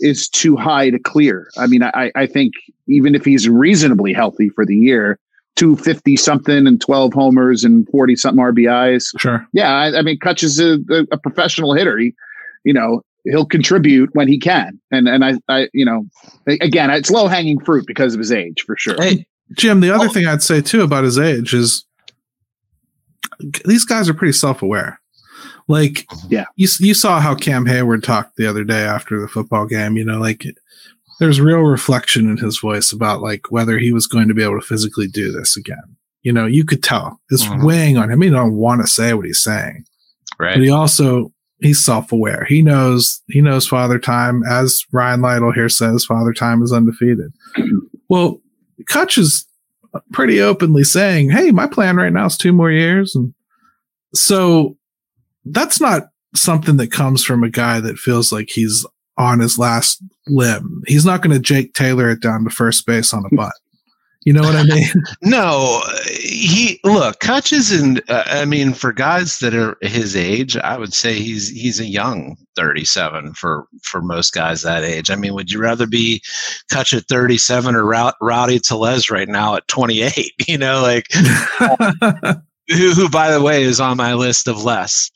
is too high to clear. I mean, I, I think even if he's reasonably healthy for the year, 250 something and 12 homers and 40 something RBIs. Sure. Yeah. I, I mean, Cutch is a, a, professional hitter. He, you know, he'll contribute when he can. And, and I, I, you know, again, it's low hanging fruit because of his age for sure. Hey, Jim, the other oh. thing I'd say too about his age is these guys are pretty self-aware. Like, yeah, you you saw how Cam Heyward talked the other day after the football game. You know, like there's real reflection in his voice about like whether he was going to be able to physically do this again. You know, you could tell it's mm-hmm. weighing on him. He don't want to say what he's saying, right? But he also he's self-aware. He knows he knows Father Time, as Ryan Lytle here says, Father Time is undefeated. Well, Cutch is pretty openly saying, "Hey, my plan right now is two more years," and so that's not something that comes from a guy that feels like he's on his last limb. He's not going to Jake Taylor it down to first base on a butt. You know what I mean? no, he look Cutch is in. Uh, I mean, for guys that are his age, I would say he's he's a young thirty-seven for for most guys that age. I mean, would you rather be Cutch at thirty-seven or Rowdy Tellez right now at twenty-eight? You know, like who, who by the way is on my list of less.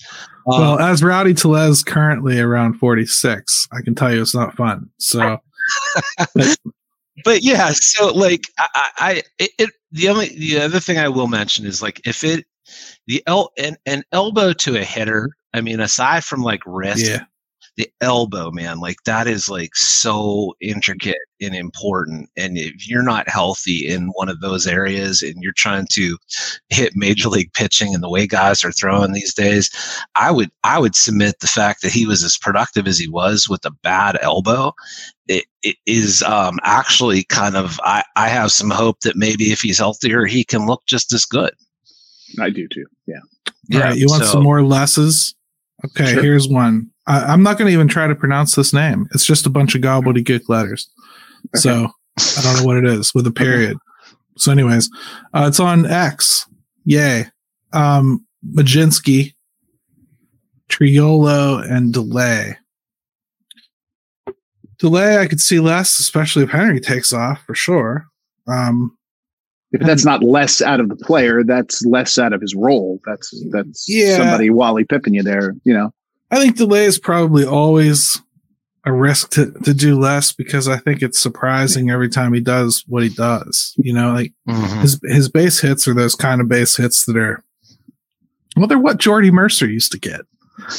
Um, well, as Rowdy Tellez currently around forty-six, I can tell you it's not fun. So. but yeah, so like I, I it, it, the only the other thing I will mention is like if it the el an, an elbow to a hitter. I mean, aside from like wrist, yeah the elbow, man, like that is like so intricate and important. And if you're not healthy in one of those areas and you're trying to hit major league pitching and the way guys are throwing these days, I would I would submit the fact that he was as productive as he was with a bad elbow. It, it is um, actually kind of I, I have some hope that maybe if he's healthier he can look just as good. I do too. Yeah. Yeah. Right, you want so, some more lesses? Okay, sure. here's one. I, am not going to even try to pronounce this name. It's just a bunch of gobbledygook letters. Okay. So I don't know what it is with a period. So, anyways, uh, it's on X. Yay. Um, Mlodzinski, Triolo, and Delay. Delay, I could see less, especially if Henry takes off for sure. Um, if that's not less out of the player, that's less out of his role. That's that's yeah. somebody Wally Pippin you there, you know. I think Delay is probably always a risk to, to do less because I think it's surprising every time he does what he does. You know, like mm-hmm. his his base hits are those kind of base hits that are well, they're what Jordy Mercer used to get.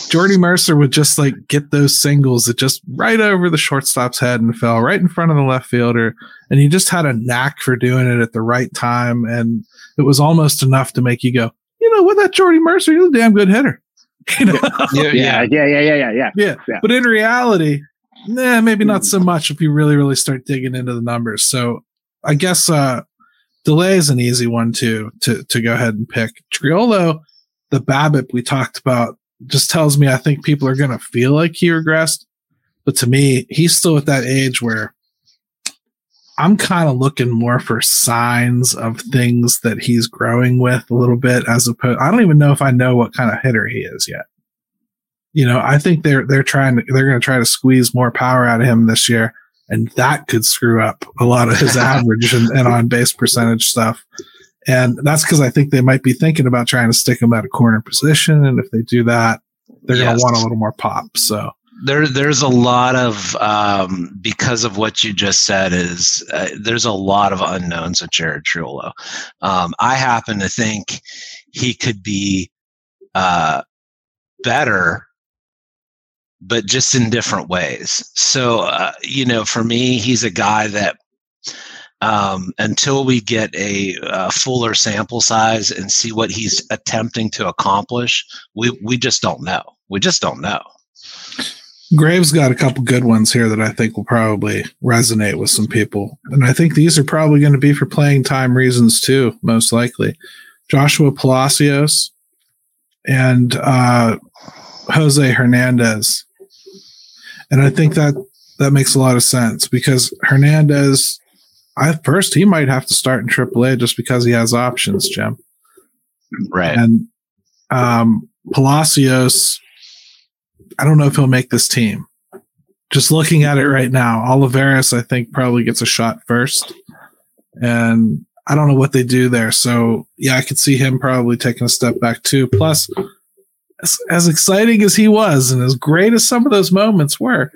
Jordy Mercer would just like get those singles that just right over the shortstop's head and fell right in front of the left fielder. And he just had a knack for doing it at the right time. And it was almost enough to make you go, you know what, that Jordy Mercer, he's a damn good hitter. You know? yeah, yeah, yeah, yeah, yeah, yeah, yeah, yeah. Yeah. But in reality, nah, maybe not so much if you really, really start digging into the numbers. So I guess uh Delay is an easy one to to to go ahead and pick. Triolo, the BABIP we talked about, just tells me I think people are gonna feel like he regressed. But to me, he's still at that age where I'm kind of looking more for signs of things that he's growing with a little bit as opposed I don't even know if I know what kind of hitter he is yet. You know, I think they're they're trying to they're going to try to squeeze more power out of him this year and that could screw up a lot of his average and, and on base percentage stuff. And that's because I think they might be thinking about trying to stick him at a corner position. And if they do that, they're yes. going to want a little more pop. So there there's a lot of um, because of what you just said is uh, there's a lot of unknowns with Jared Triolo. Um, I happen to think he could be uh, better, but just in different ways. So uh, you know, for me, he's a guy that um, until we get a, a, fuller sample size and see what he's attempting to accomplish, we we just don't know. We just don't know. Graves got a couple good ones here that I think will probably resonate with some people. And I think these are probably going to be for playing time reasons too, most likely. Joshua Palacios and uh, Jose Hernandez. And I think that that makes a lot of sense because Hernandez, I first he might have to start in AAA just because he has options, Jim. Right. And um, Palacios, I don't know if he'll make this team. Just looking at it right now, Olivares, I think, probably gets a shot first. And I don't know what they do there. So, yeah, I could see him probably taking a step back too. Plus, as, as exciting as he was and as great as some of those moments were,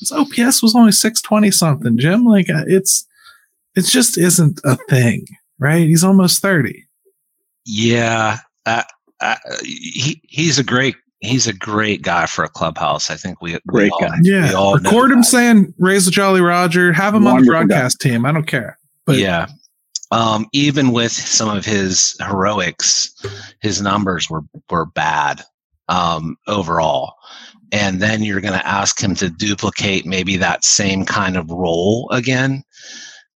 his OPS was only 620 something, Jim. Like, uh, it's, it just isn't a thing, right? He's almost 30. Yeah. Uh, uh, he, he's a great he's a great guy for a clubhouse. I think we great we guy. All, yeah, all record him that. saying "Raise the Jolly Roger." Have him Wonderful on the broadcast guy. team. I don't care. But yeah, um, even with some of his heroics, his numbers were were bad um, overall. And then you're going to ask him to duplicate maybe that same kind of role again.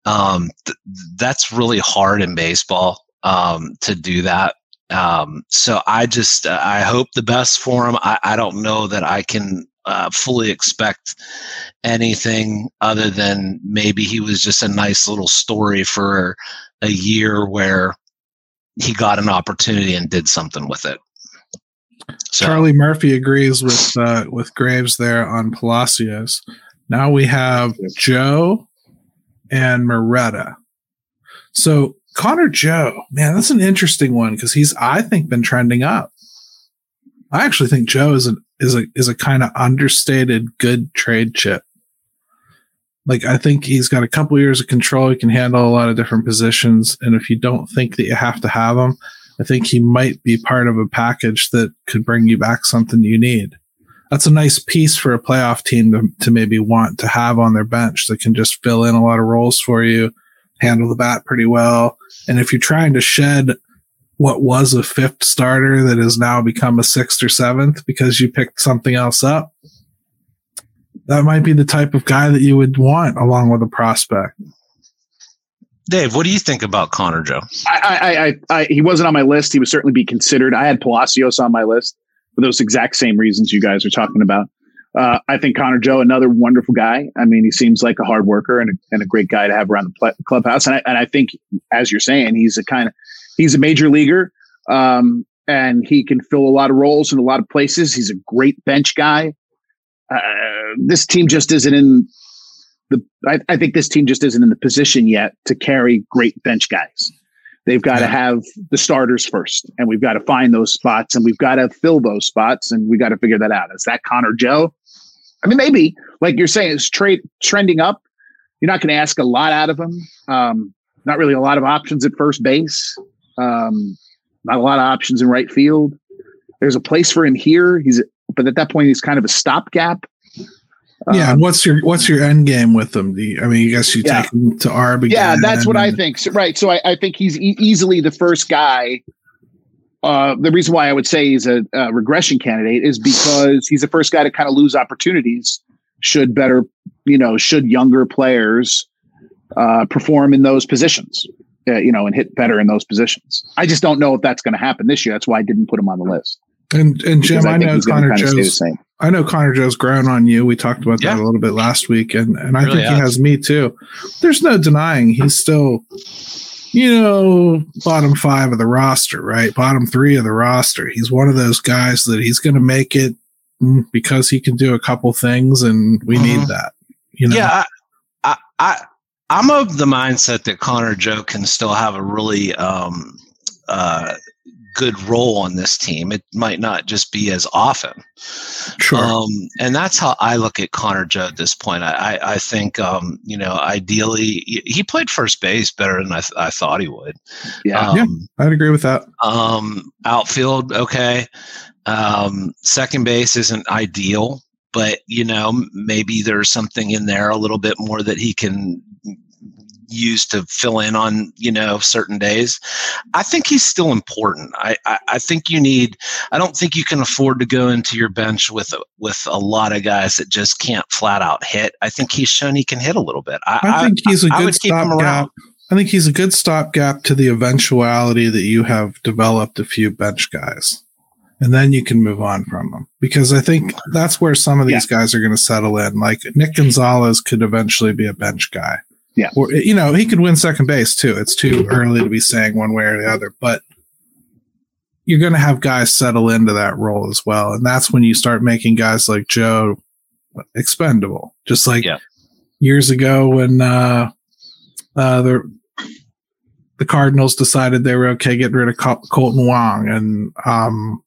Um, th- that's really hard in baseball um, to do that um, so I just uh, I hope the best for him. I, I don't know that I can uh, fully expect anything other than maybe he was just a nice little story for a year where he got an opportunity and did something with it. So. Charlie Murphy agrees with uh, with Graves there on Palacios. Now we have Joe and Moreta. So Connor Joe, man, that's an interesting one because he's, I think, been trending up. I actually think Joe is a is a is a kind of understated good trade chip. Like I think he's got a couple years of control. He can handle a lot of different positions, and if you don't think that you have to have him, I think he might be part of a package that could bring you back something you need. That's a nice piece for a playoff team to, to maybe want to have on their bench that can just fill in a lot of roles for you handle the bat pretty well. And if you're trying to shed what was a fifth starter that has now become a sixth or seventh because you picked something else up, that might be the type of guy that you would want along with a prospect. Dave, what do you think about Connor Joe? I, I, I, I, he wasn't on my list. He would certainly be considered. I had Palacios on my list for those exact same reasons you guys are talking about. Uh, I think Connor Joe, another wonderful guy. I mean, he seems like a hard worker and a, and a great guy to have around the pl- clubhouse. And I, and I think, as you're saying, he's a kind of he's a major leaguer, um, and he can fill a lot of roles in a lot of places. He's a great bench guy. Uh, this team just isn't in the. I, I think this team just isn't in the position yet to carry great bench guys. They've got to have the starters first, and we've got to find those spots, and we've got to fill those spots, and we got to figure that out. Is that Connor Joe? I mean, maybe like you're saying, it's trade trending up. You're not going to ask a lot out of him. Um, not really a lot of options at first base. Um, not a lot of options in right field. There's a place for him here. He's, but at that point, he's kind of a stopgap. Yeah, um, what's your what's your end game with him? You, I mean, I guess you yeah. take him to Arb again. Yeah, that's what I think. So, right. So I, I think he's e- easily the first guy uh, the reason why I would say he's a, a, regression candidate is because he's the first guy to kind of lose opportunities. Should better, you know, should younger players uh, perform in those positions, uh, you know, and hit better in those positions. I just don't know if that's going to happen this year. That's why I didn't put him on the list. And and Jim, I, I know Connor Joe's. I know Connor Joe's grown on you. We talked about yeah. that a little bit last week, and and I really think has. he has me too. There's no denying he's still you know, bottom five of the roster, right? Bottom three of the roster. He's one of those guys that he's going to make it because he can do a couple things, and we mm-hmm. need that. You know? Yeah, I, I, I, am of the mindset that Connor Joe can still have a really um, uh, good role on this team. It might not just be as often. Sure. Um, and that's how I look at Connor Joe at this point. I, I, I think, um, you know, ideally, he played first base better than I, th- I thought he would. Yeah. Um, Yeah. I'd agree with that. um, outfield, okay. Um, second base isn't ideal, but you know maybe there's something in there a little bit more that he can use to fill in on you know certain days. I think he's still important. I, I I think you need. I don't think you can afford to go into your bench with with a lot of guys that just can't flat out hit. I think he's shown he can hit a little bit. I, I think he's a good would keep him stopgap. I think he's a good stopgap to the eventuality that you have developed a few bench guys. And then you can move on from them because I think that's where some of these guys are going to settle in. Like Nick Gonzalez could eventually be a bench guy. Yeah. Or, you know, he could win second base too. It's too early to be saying one way or the other, but you're going to have guys settle into that role as well. And that's when you start making guys like Joe expendable. Just like Yeah. years ago when, uh, uh, the the Cardinals decided they were okay getting rid of Col- Kolten Wong and um,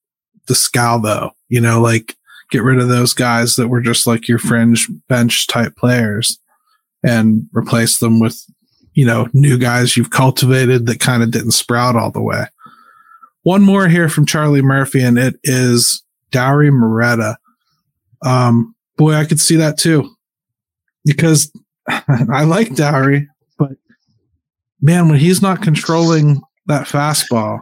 Descalso. You know, like get rid of those guys that were just like your fringe bench type players and replace them with you know new guys you've cultivated that kind of didn't sprout all the way. One more here from Charlie Murphy, and it is Dauri Moreta. Um, boy, I could see that too because I like Dauri, but man, when he's not controlling that fastball,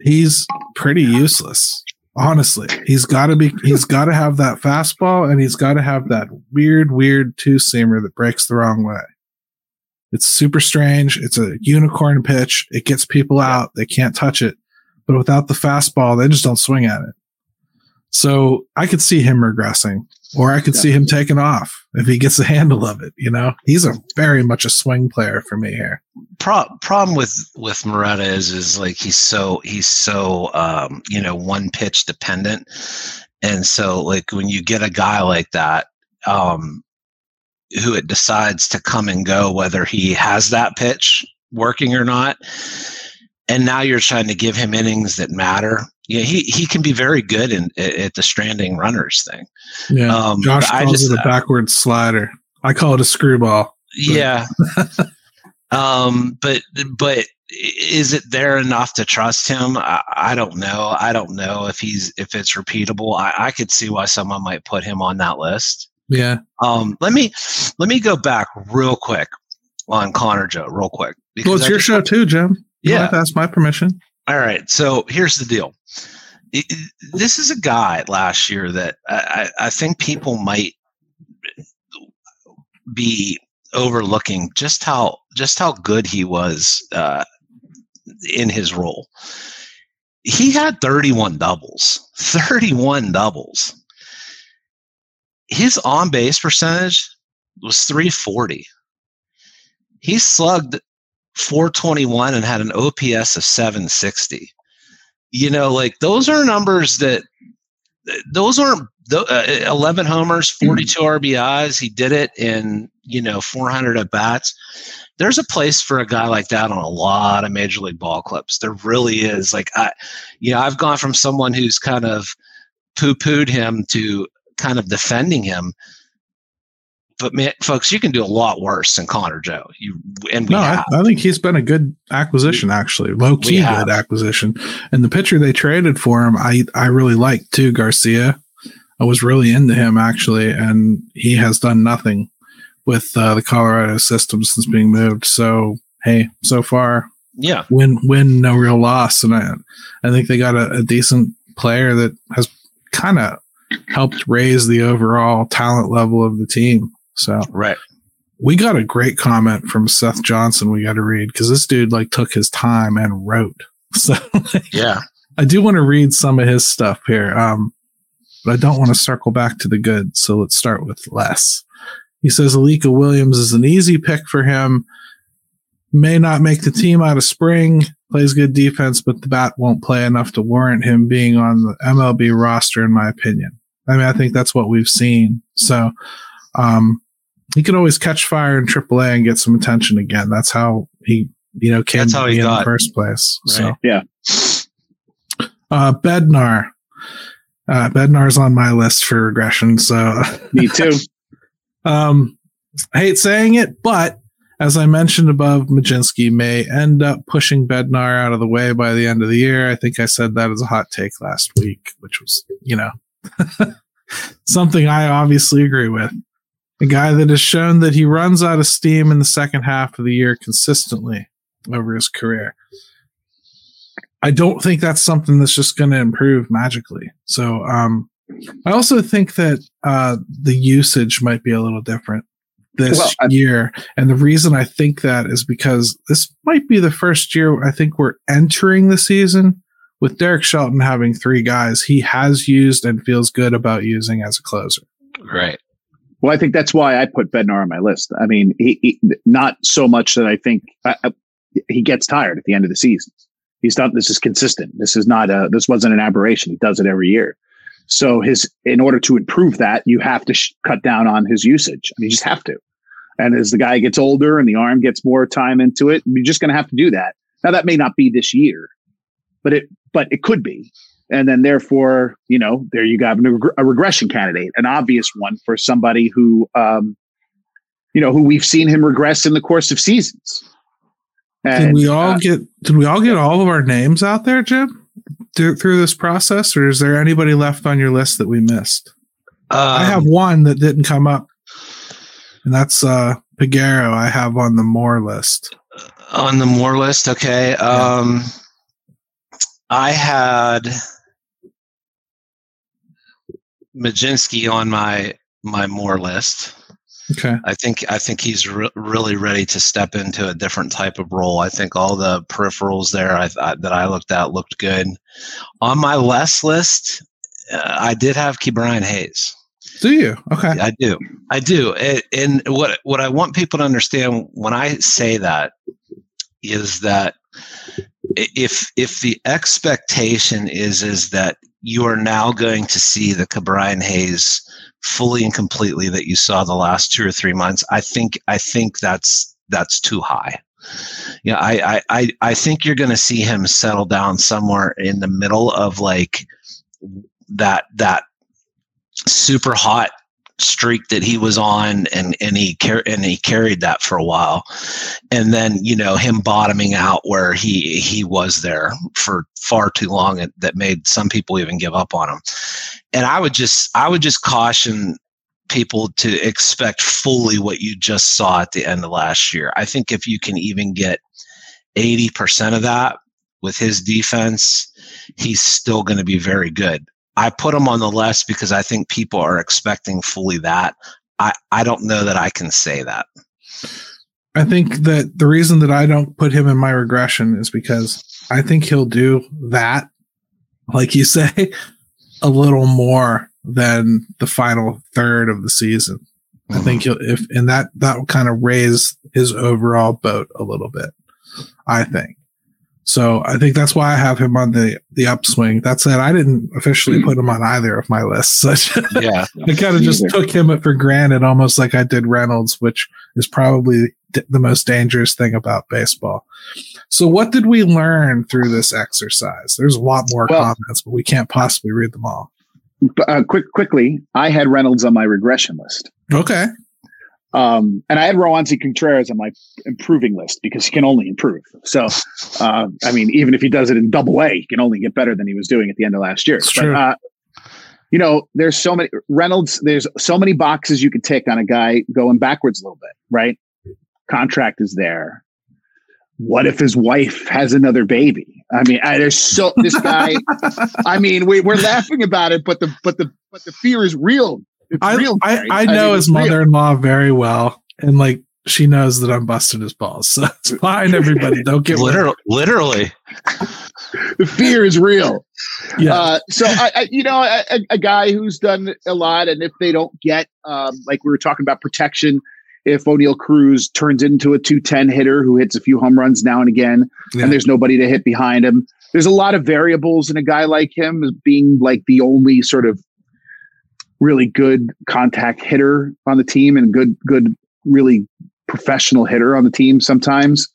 he's pretty useless. Honestly, he's got to be, he's got to have that fastball and he's got to have that weird, weird two seamer that breaks the wrong way. It's super strange. It's a unicorn pitch. It gets people out. They can't touch it. But without the fastball, they just don't swing at it. So I could see him regressing or I could see him taking off if he gets a handle of it. You know, he's a very much a swing player for me here. pro- problem with with Moreta is is like he's so he's so um, you know one pitch dependent, and so like when you get a guy like that, um, who it decides to come and go whether he has that pitch working or not, and now you're trying to give him innings that matter. Yeah, he he can be very good in at the stranding runners thing. Yeah. Um, Josh calls just- it a backward slider. I call it a screwball. Yeah. um, but but is it there enough to trust him? I, I don't know. I don't know if he's if it's repeatable. I, I could see why someone might put him on that list. Yeah. Um, let me let me go back real quick on Connor Joe, real quick. Well, it's I your just- show too, Jim. You Yeah. ask my permission. All right. So here's the deal. This is a guy last year that I, I I think people might be overlooking just how just how good he was uh, in his role. He had 31 doubles. 31 doubles. His on base percentage was 340. He slugged 421 and had an OPS of 760. You know, like those are numbers that those aren't uh, 11 homers, 42 RBIs. He did it in, you know, 400 at bats. There's a place for a guy like that on a lot of major league ball clubs. There really is. Like I, you know, I've gone from someone who's kind of poo-pooed him to kind of defending him. But man, folks, you can do a lot worse than Connor Joe. You and we No, I. I think he's been a good acquisition, actually, low key good acquisition. And the pitcher they traded for him, I I really liked too. Garcia, I was really into him actually, and he has done nothing with uh, the Colorado system since being moved. So hey, so far yeah, win win no real loss, and I I think they got a, a decent player that has kind of helped raise the overall talent level of the team. So right. we got a great comment from Seth Johnson. We got to read because this dude like took his time and wrote. So Yeah. I do want to read some of his stuff here, um, but I don't want to circle back to the good. So let's start with less. He says Alika Williams is an easy pick for him. May not make the team out of spring. Plays good defense, but the bat won't play enough to warrant him being on the MLB roster, in my opinion. I mean, I think that's what we've seen. So, um, he could always catch fire in AAA and get some attention again. That's how he, you know, came That's to how he in got. the first place. So, Right. Uh, Bednar. Uh, Bednar's on my list for regression. So me too. um, I hate saying it, but as I mentioned above, Mlodzinski may end up pushing Bednar out of the way by the end of the year. I think I said that as a hot take last week, which was, you know, something I obviously agree with. A guy that has shown that he runs out of steam in the second half of the year consistently over his career. I don't think that's something that's just going to improve magically. So, um, I also think that uh, the usage might be a little different this well, I, year. And the reason I think that is because this might be the first year I think we're entering the season with Derek Shelton having three guys he has used and feels good about using as a closer. Right. Well, I think that's why I put Bednar on my list. I mean, he, he not so much that I think I, I, he gets tired at the end of the season. He's done. This is consistent. This is not a. This wasn't an aberration. He does it every year. So his, in order to improve that, you have to sh- cut down on his usage. I mean, you just have to. And as the guy gets older and the arm gets more time into it, you're just going to have to do that. Now that may not be this year, but it, but it could be. And then therefore, you know, there you got a, a regression candidate, an obvious one for somebody who, um, you know, who we've seen him regress in the course of seasons. And, did we all uh, get did we all get all of our names out there, Jim, through, through this process, or is there anybody left on your list that we missed? Um, I have one that didn't come up, and that's uh Peguero. I have on the more list. On the more list, okay. Um, I had Mlodzinski on my my more list. Okay. I think I think he's re- really ready to step into a different type of role. I think all the peripherals there I thought that I looked at looked good. On my less list, uh, I did have Ke'Bryan Hayes. Do you? Okay. I do. I do. It, and what what I want people to understand when I say that is that if if the expectation is is that you are now going to see the Ke'Bryan Hayes fully and completely that you saw the last two or three months, I think I think that's that's too high. Yeah, I I I think you're going to see him settle down somewhere in the middle of like that that super hot streak that he was on and and he car- and he carried that for a while. And then you know him bottoming out where he he was there for far too long that made some people even give up on him. And i would just i would just caution people to expect fully what you just saw at the end of last year. I think if you can even get 80% of that with his defense he's still going to be very good I put him on the list because I think people are expecting fully that. I, I don't know that I can say that. I think that the reason that I don't put him in my regression is because I think he'll do that, like you say, a little more than the final third of the season. Mm-hmm. I think he'll if and that that will kind of raise his overall boat a little bit. I think. So I think that's why I have him on the the upswing. That said, I didn't officially put him on either of my lists. yeah, I kind of just took him for granted, almost like I did Reynolds, which is probably the most dangerous thing about baseball. So, what did we learn through this exercise? There's a lot more well, comments, but we can't possibly read them all. Uh, quick, quickly, I had Reynolds on my regression list. Okay. Um, and I had Roansy Contreras on my improving list because he can only improve. So, uh, I mean, even if he does it in double A, he can only get better than he was doing at the end of last year. But, uh, you know, there's so many Reynolds, there's so many boxes you could tick on a guy going backwards a little bit, right? Contract is there. What if his wife has another baby? I mean, I, there's so this guy. I mean, we, we're laughing about it, but the but the but the fear is real I, real, I, I, know I his mother in law very well. And like she knows that I'm busting his balls. So it's fine, everybody. Don't get literally. literally. the fear is real. Yeah. Uh, so I, I, you know, a, a, guy who's done a lot, and if they don't get, um, like we were talking about protection, if Oneil Cruz turns into a 210 hitter who hits a few home runs now and again, yeah. and there's nobody to hit behind him, there's a lot of variables in a guy like him as being like the only sort of really good contact hitter on the team and good, good, really professional hitter on the team sometimes.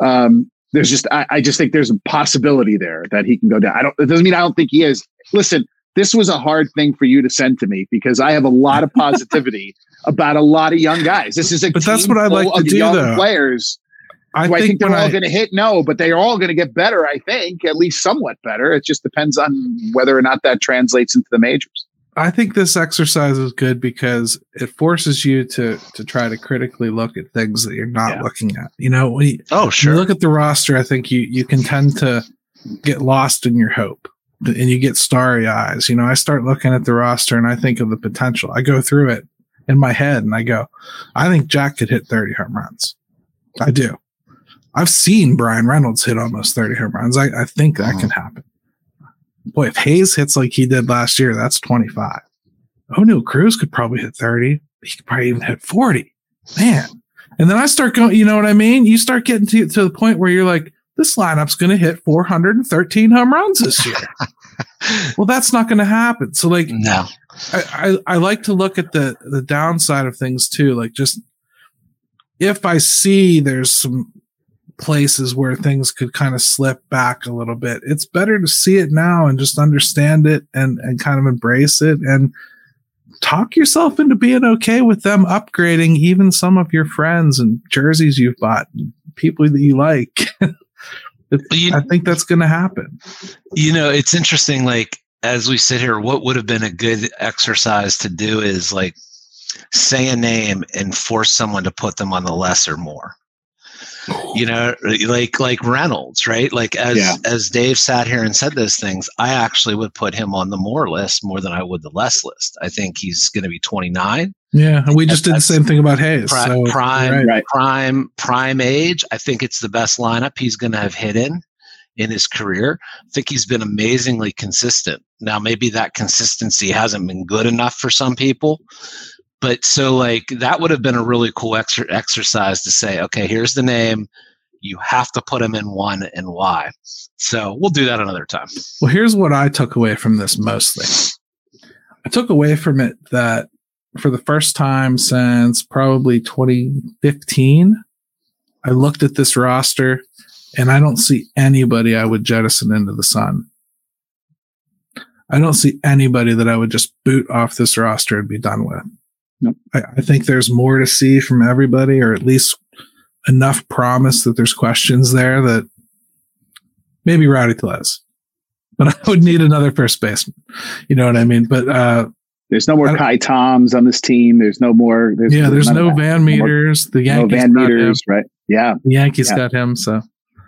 Um, there's just I, I just think there's a possibility there that he can go down. I don't. It doesn't mean I don't think he is. Listen, this was a hard thing for you to send to me because I have a lot of positivity about a lot of young guys. This is a but that's what I like to do young though. Players. I do think, I think they're all I- going to hit? No, but they are all going to get better. I think at least somewhat better. It just depends on whether or not that translates into the majors. I think this exercise is good because it forces you to to try to critically look at things that you're not Yeah. looking at. You know, when you, Oh, sure. look at the roster, I think you you can tend to get lost in your hope and you get starry eyes. You know, I start looking at the roster and I think of the potential. I go through it in my head and I go, I think Jack could hit 30 home runs. I do. I've seen Bryan Reynolds hit almost 30 home runs. I, I think that uh-huh. can happen. Boy, if Hayes hits like he did last year, that's 25. Oneil Cruz could probably hit 30. He could probably even hit 40. Man. And then I start going, you know what I mean? You start getting to, to the point where you're like, this lineup's going to hit 413 home runs this year. well, that's not going to happen. So, like, no. I, I, I like to look at the the downside of things too. Like just if I see there's some places where things could kind of slip back a little bit, it's better to see it now and just understand it and and kind of embrace it and talk yourself into being okay with them upgrading even some of your friends and jerseys you've bought, people that you like. You, I think that's going to happen. you know, it's interesting. Like as we sit here, what would have been a good exercise to do is like say a name and force someone to put them on the lesser more. You know, like like Reynolds, right? Like as Yeah. as Dave sat here and said those things, I actually would put him on the more list more than I would the less list. I think he's going to be 29. Yeah, and we just did the same thing about Hayes. Pri- so, prime, right. Right. prime, prime age. I think it's the best lineup he's going to have hit in in his career. I think he's been amazingly consistent. Now, maybe that consistency hasn't been good enough for some people, but so like that would have been a really cool exer- exercise to say, okay, here's the name. You have to put them in one and why. So we'll do that another time. Well, here's what I took away from this mostly. I took away from it that for the first time since probably 2015, I looked at this roster and I don't see anybody I would jettison into the sun. I don't see anybody that I would just boot off this roster and be done with. I, I think there's more to see from everybody, or at least enough promise that there's questions there that maybe Rowdy Tellez but I would need another first baseman. You know what I mean? But uh, There's no more Kai Toms on this team. There's no more. There's, yeah, there's no. Van No Meters. The No Yankees Van got him. Meters, right? Yeah. The Yankees Yeah. got him. So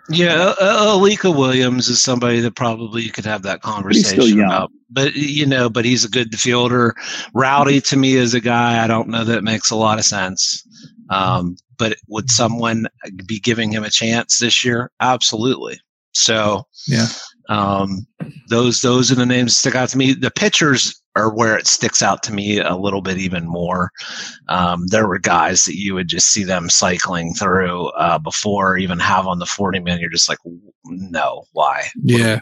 Yeah, uh, Alika Williams is somebody that probably you could have that conversation about. But you know, but he's a good fielder. Rowdy to me is a guy I don't know that makes a lot of sense. Um, but would someone be giving him a chance this year? Absolutely. So yeah, um, those those are the names that stick out to me. The pitchers are where it sticks out to me a little bit even more. Um, there were guys that you would just see them cycling through uh, before even have on the 40 man. You're just like, no, why? What Yeah.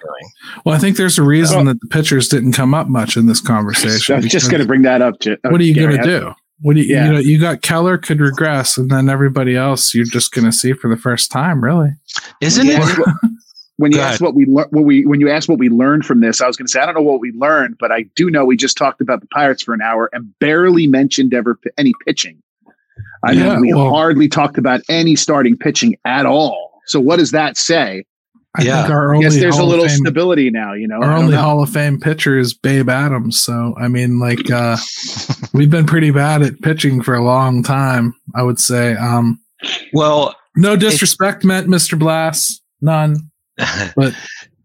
well, I think there's a reason that the pitchers didn't come up much in this conversation. I was just going to bring that up. J- uh, What are you going to do? What do you, Yeah. you know? You got Keller could regress, and then everybody else you're just going to see for the first time, really. Isn't Yeah. it? when you Go asked what we lear- what we when you asked what we learned from this, I was going to say I don't know what we learned, but I do know we just talked about the Pirates for an hour and barely mentioned ever p- any pitching. I Yeah, mean, we well- hardly talked about any starting pitching at all. So what does that say? I Yeah. think our I only guess there's a Hall of little Fame- stability now. You know, Our only know. Hall of Fame pitcher is Babe Adams. So I mean, like, uh, we've been pretty bad at pitching for a long time. I would say. Um, Well, no disrespect meant, Mr. Blass. None. But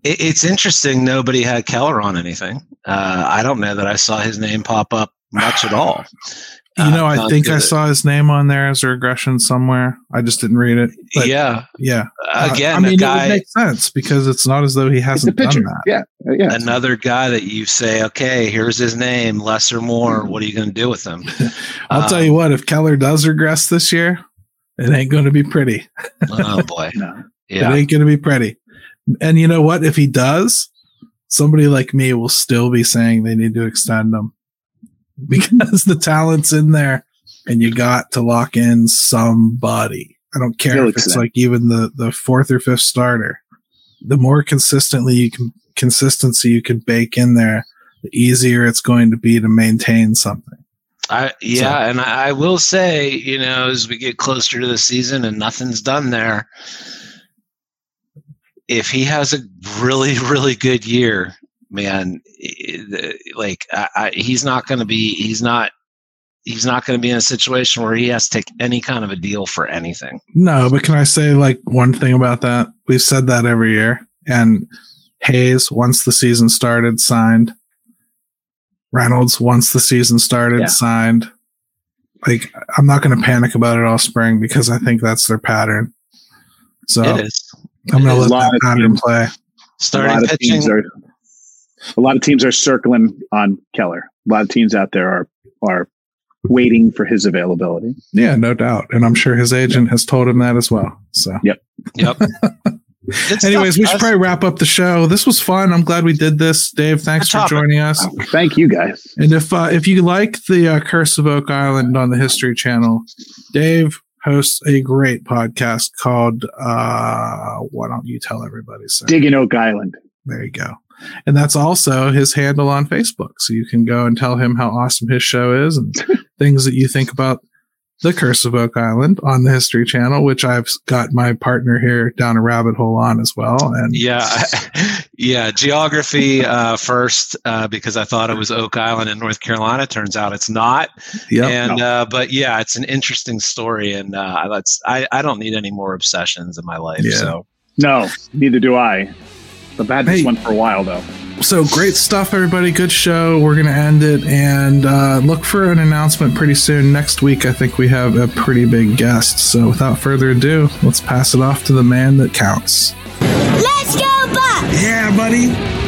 it, it's interesting. Nobody had Keller on anything. Uh, I don't know that I saw his name pop up much at all. you know, Uh, I think I good. saw his name on there as a regression somewhere. I just didn't read it. But yeah, yeah. Uh, Again, I mean, a it guy. would make sense because it's not as though he It's a hasn't pitcher. done that. Yeah, uh, yeah. another guy that you say, okay, here's his name, less or more. What are you going to do with him? I'll tell you what, if Keller does regress this year, it ain't going to be pretty. Oh boy, No. yeah. It ain't going to be pretty. And you know what? If he does, somebody like me will still be saying they need to extend him because the talent's in there and you got to lock in somebody. I don't care if it's like even the the fourth or fifth starter. The more consistently you can consistency you can bake in there, the easier it's going to be to maintain something. I yeah, so. and I, I will say, you know, as we get closer to the season and nothing's done there, if he has a really really good year, man, like I, I, he's not going to be he's not he's not going to be in a situation where he has to take any kind of a deal for anything. No, but can I say like one thing about that? We've said that every year. And Hayes, once the season started, signed. Reynolds, once the season started, yeah. signed. Like I'm not going to panic about it all spring because I think that's their pattern. So I'm going to let that pattern teams, play. Starting pitching. Are, a lot of teams are circling on Keller. A lot of teams out there are are waiting for his availability. Yeah, no doubt. And I'm sure his agent has told him that as well. So, yep. Yep. Anyways, we should probably wrap up the show. This was fun. I'm glad we did this. Dave, thanks for joining us. Oh, thank you, guys. And if uh, if you like the uh, Curse of Oak Island on the History Channel, Dave hosts a great podcast called uh, Why don't you tell everybody? Sir? Digging Oak Island. There you go. And that's also his handle on Facebook. So you can go and tell him how awesome his show is and things that you think about the Curse of Oak Island on the History Channel, which I've got my partner here down a rabbit hole on as well. And yeah, yeah, geography uh, first uh, because I thought it was Oak Island in North Carolina. Turns out it's not. Yeah, and no. uh, but yeah, it's an interesting story, and uh, that's I I don't need any more obsessions in my life. Yeah. So no, neither do I. The bad this hey. one for a while though so great stuff, everybody. Good show. We're going to end it and uh, look for an announcement pretty soon. Next week, I think we have a pretty big guest. So without further ado, let's pass it off to the man that counts. Let's go, Buck! Yeah, buddy.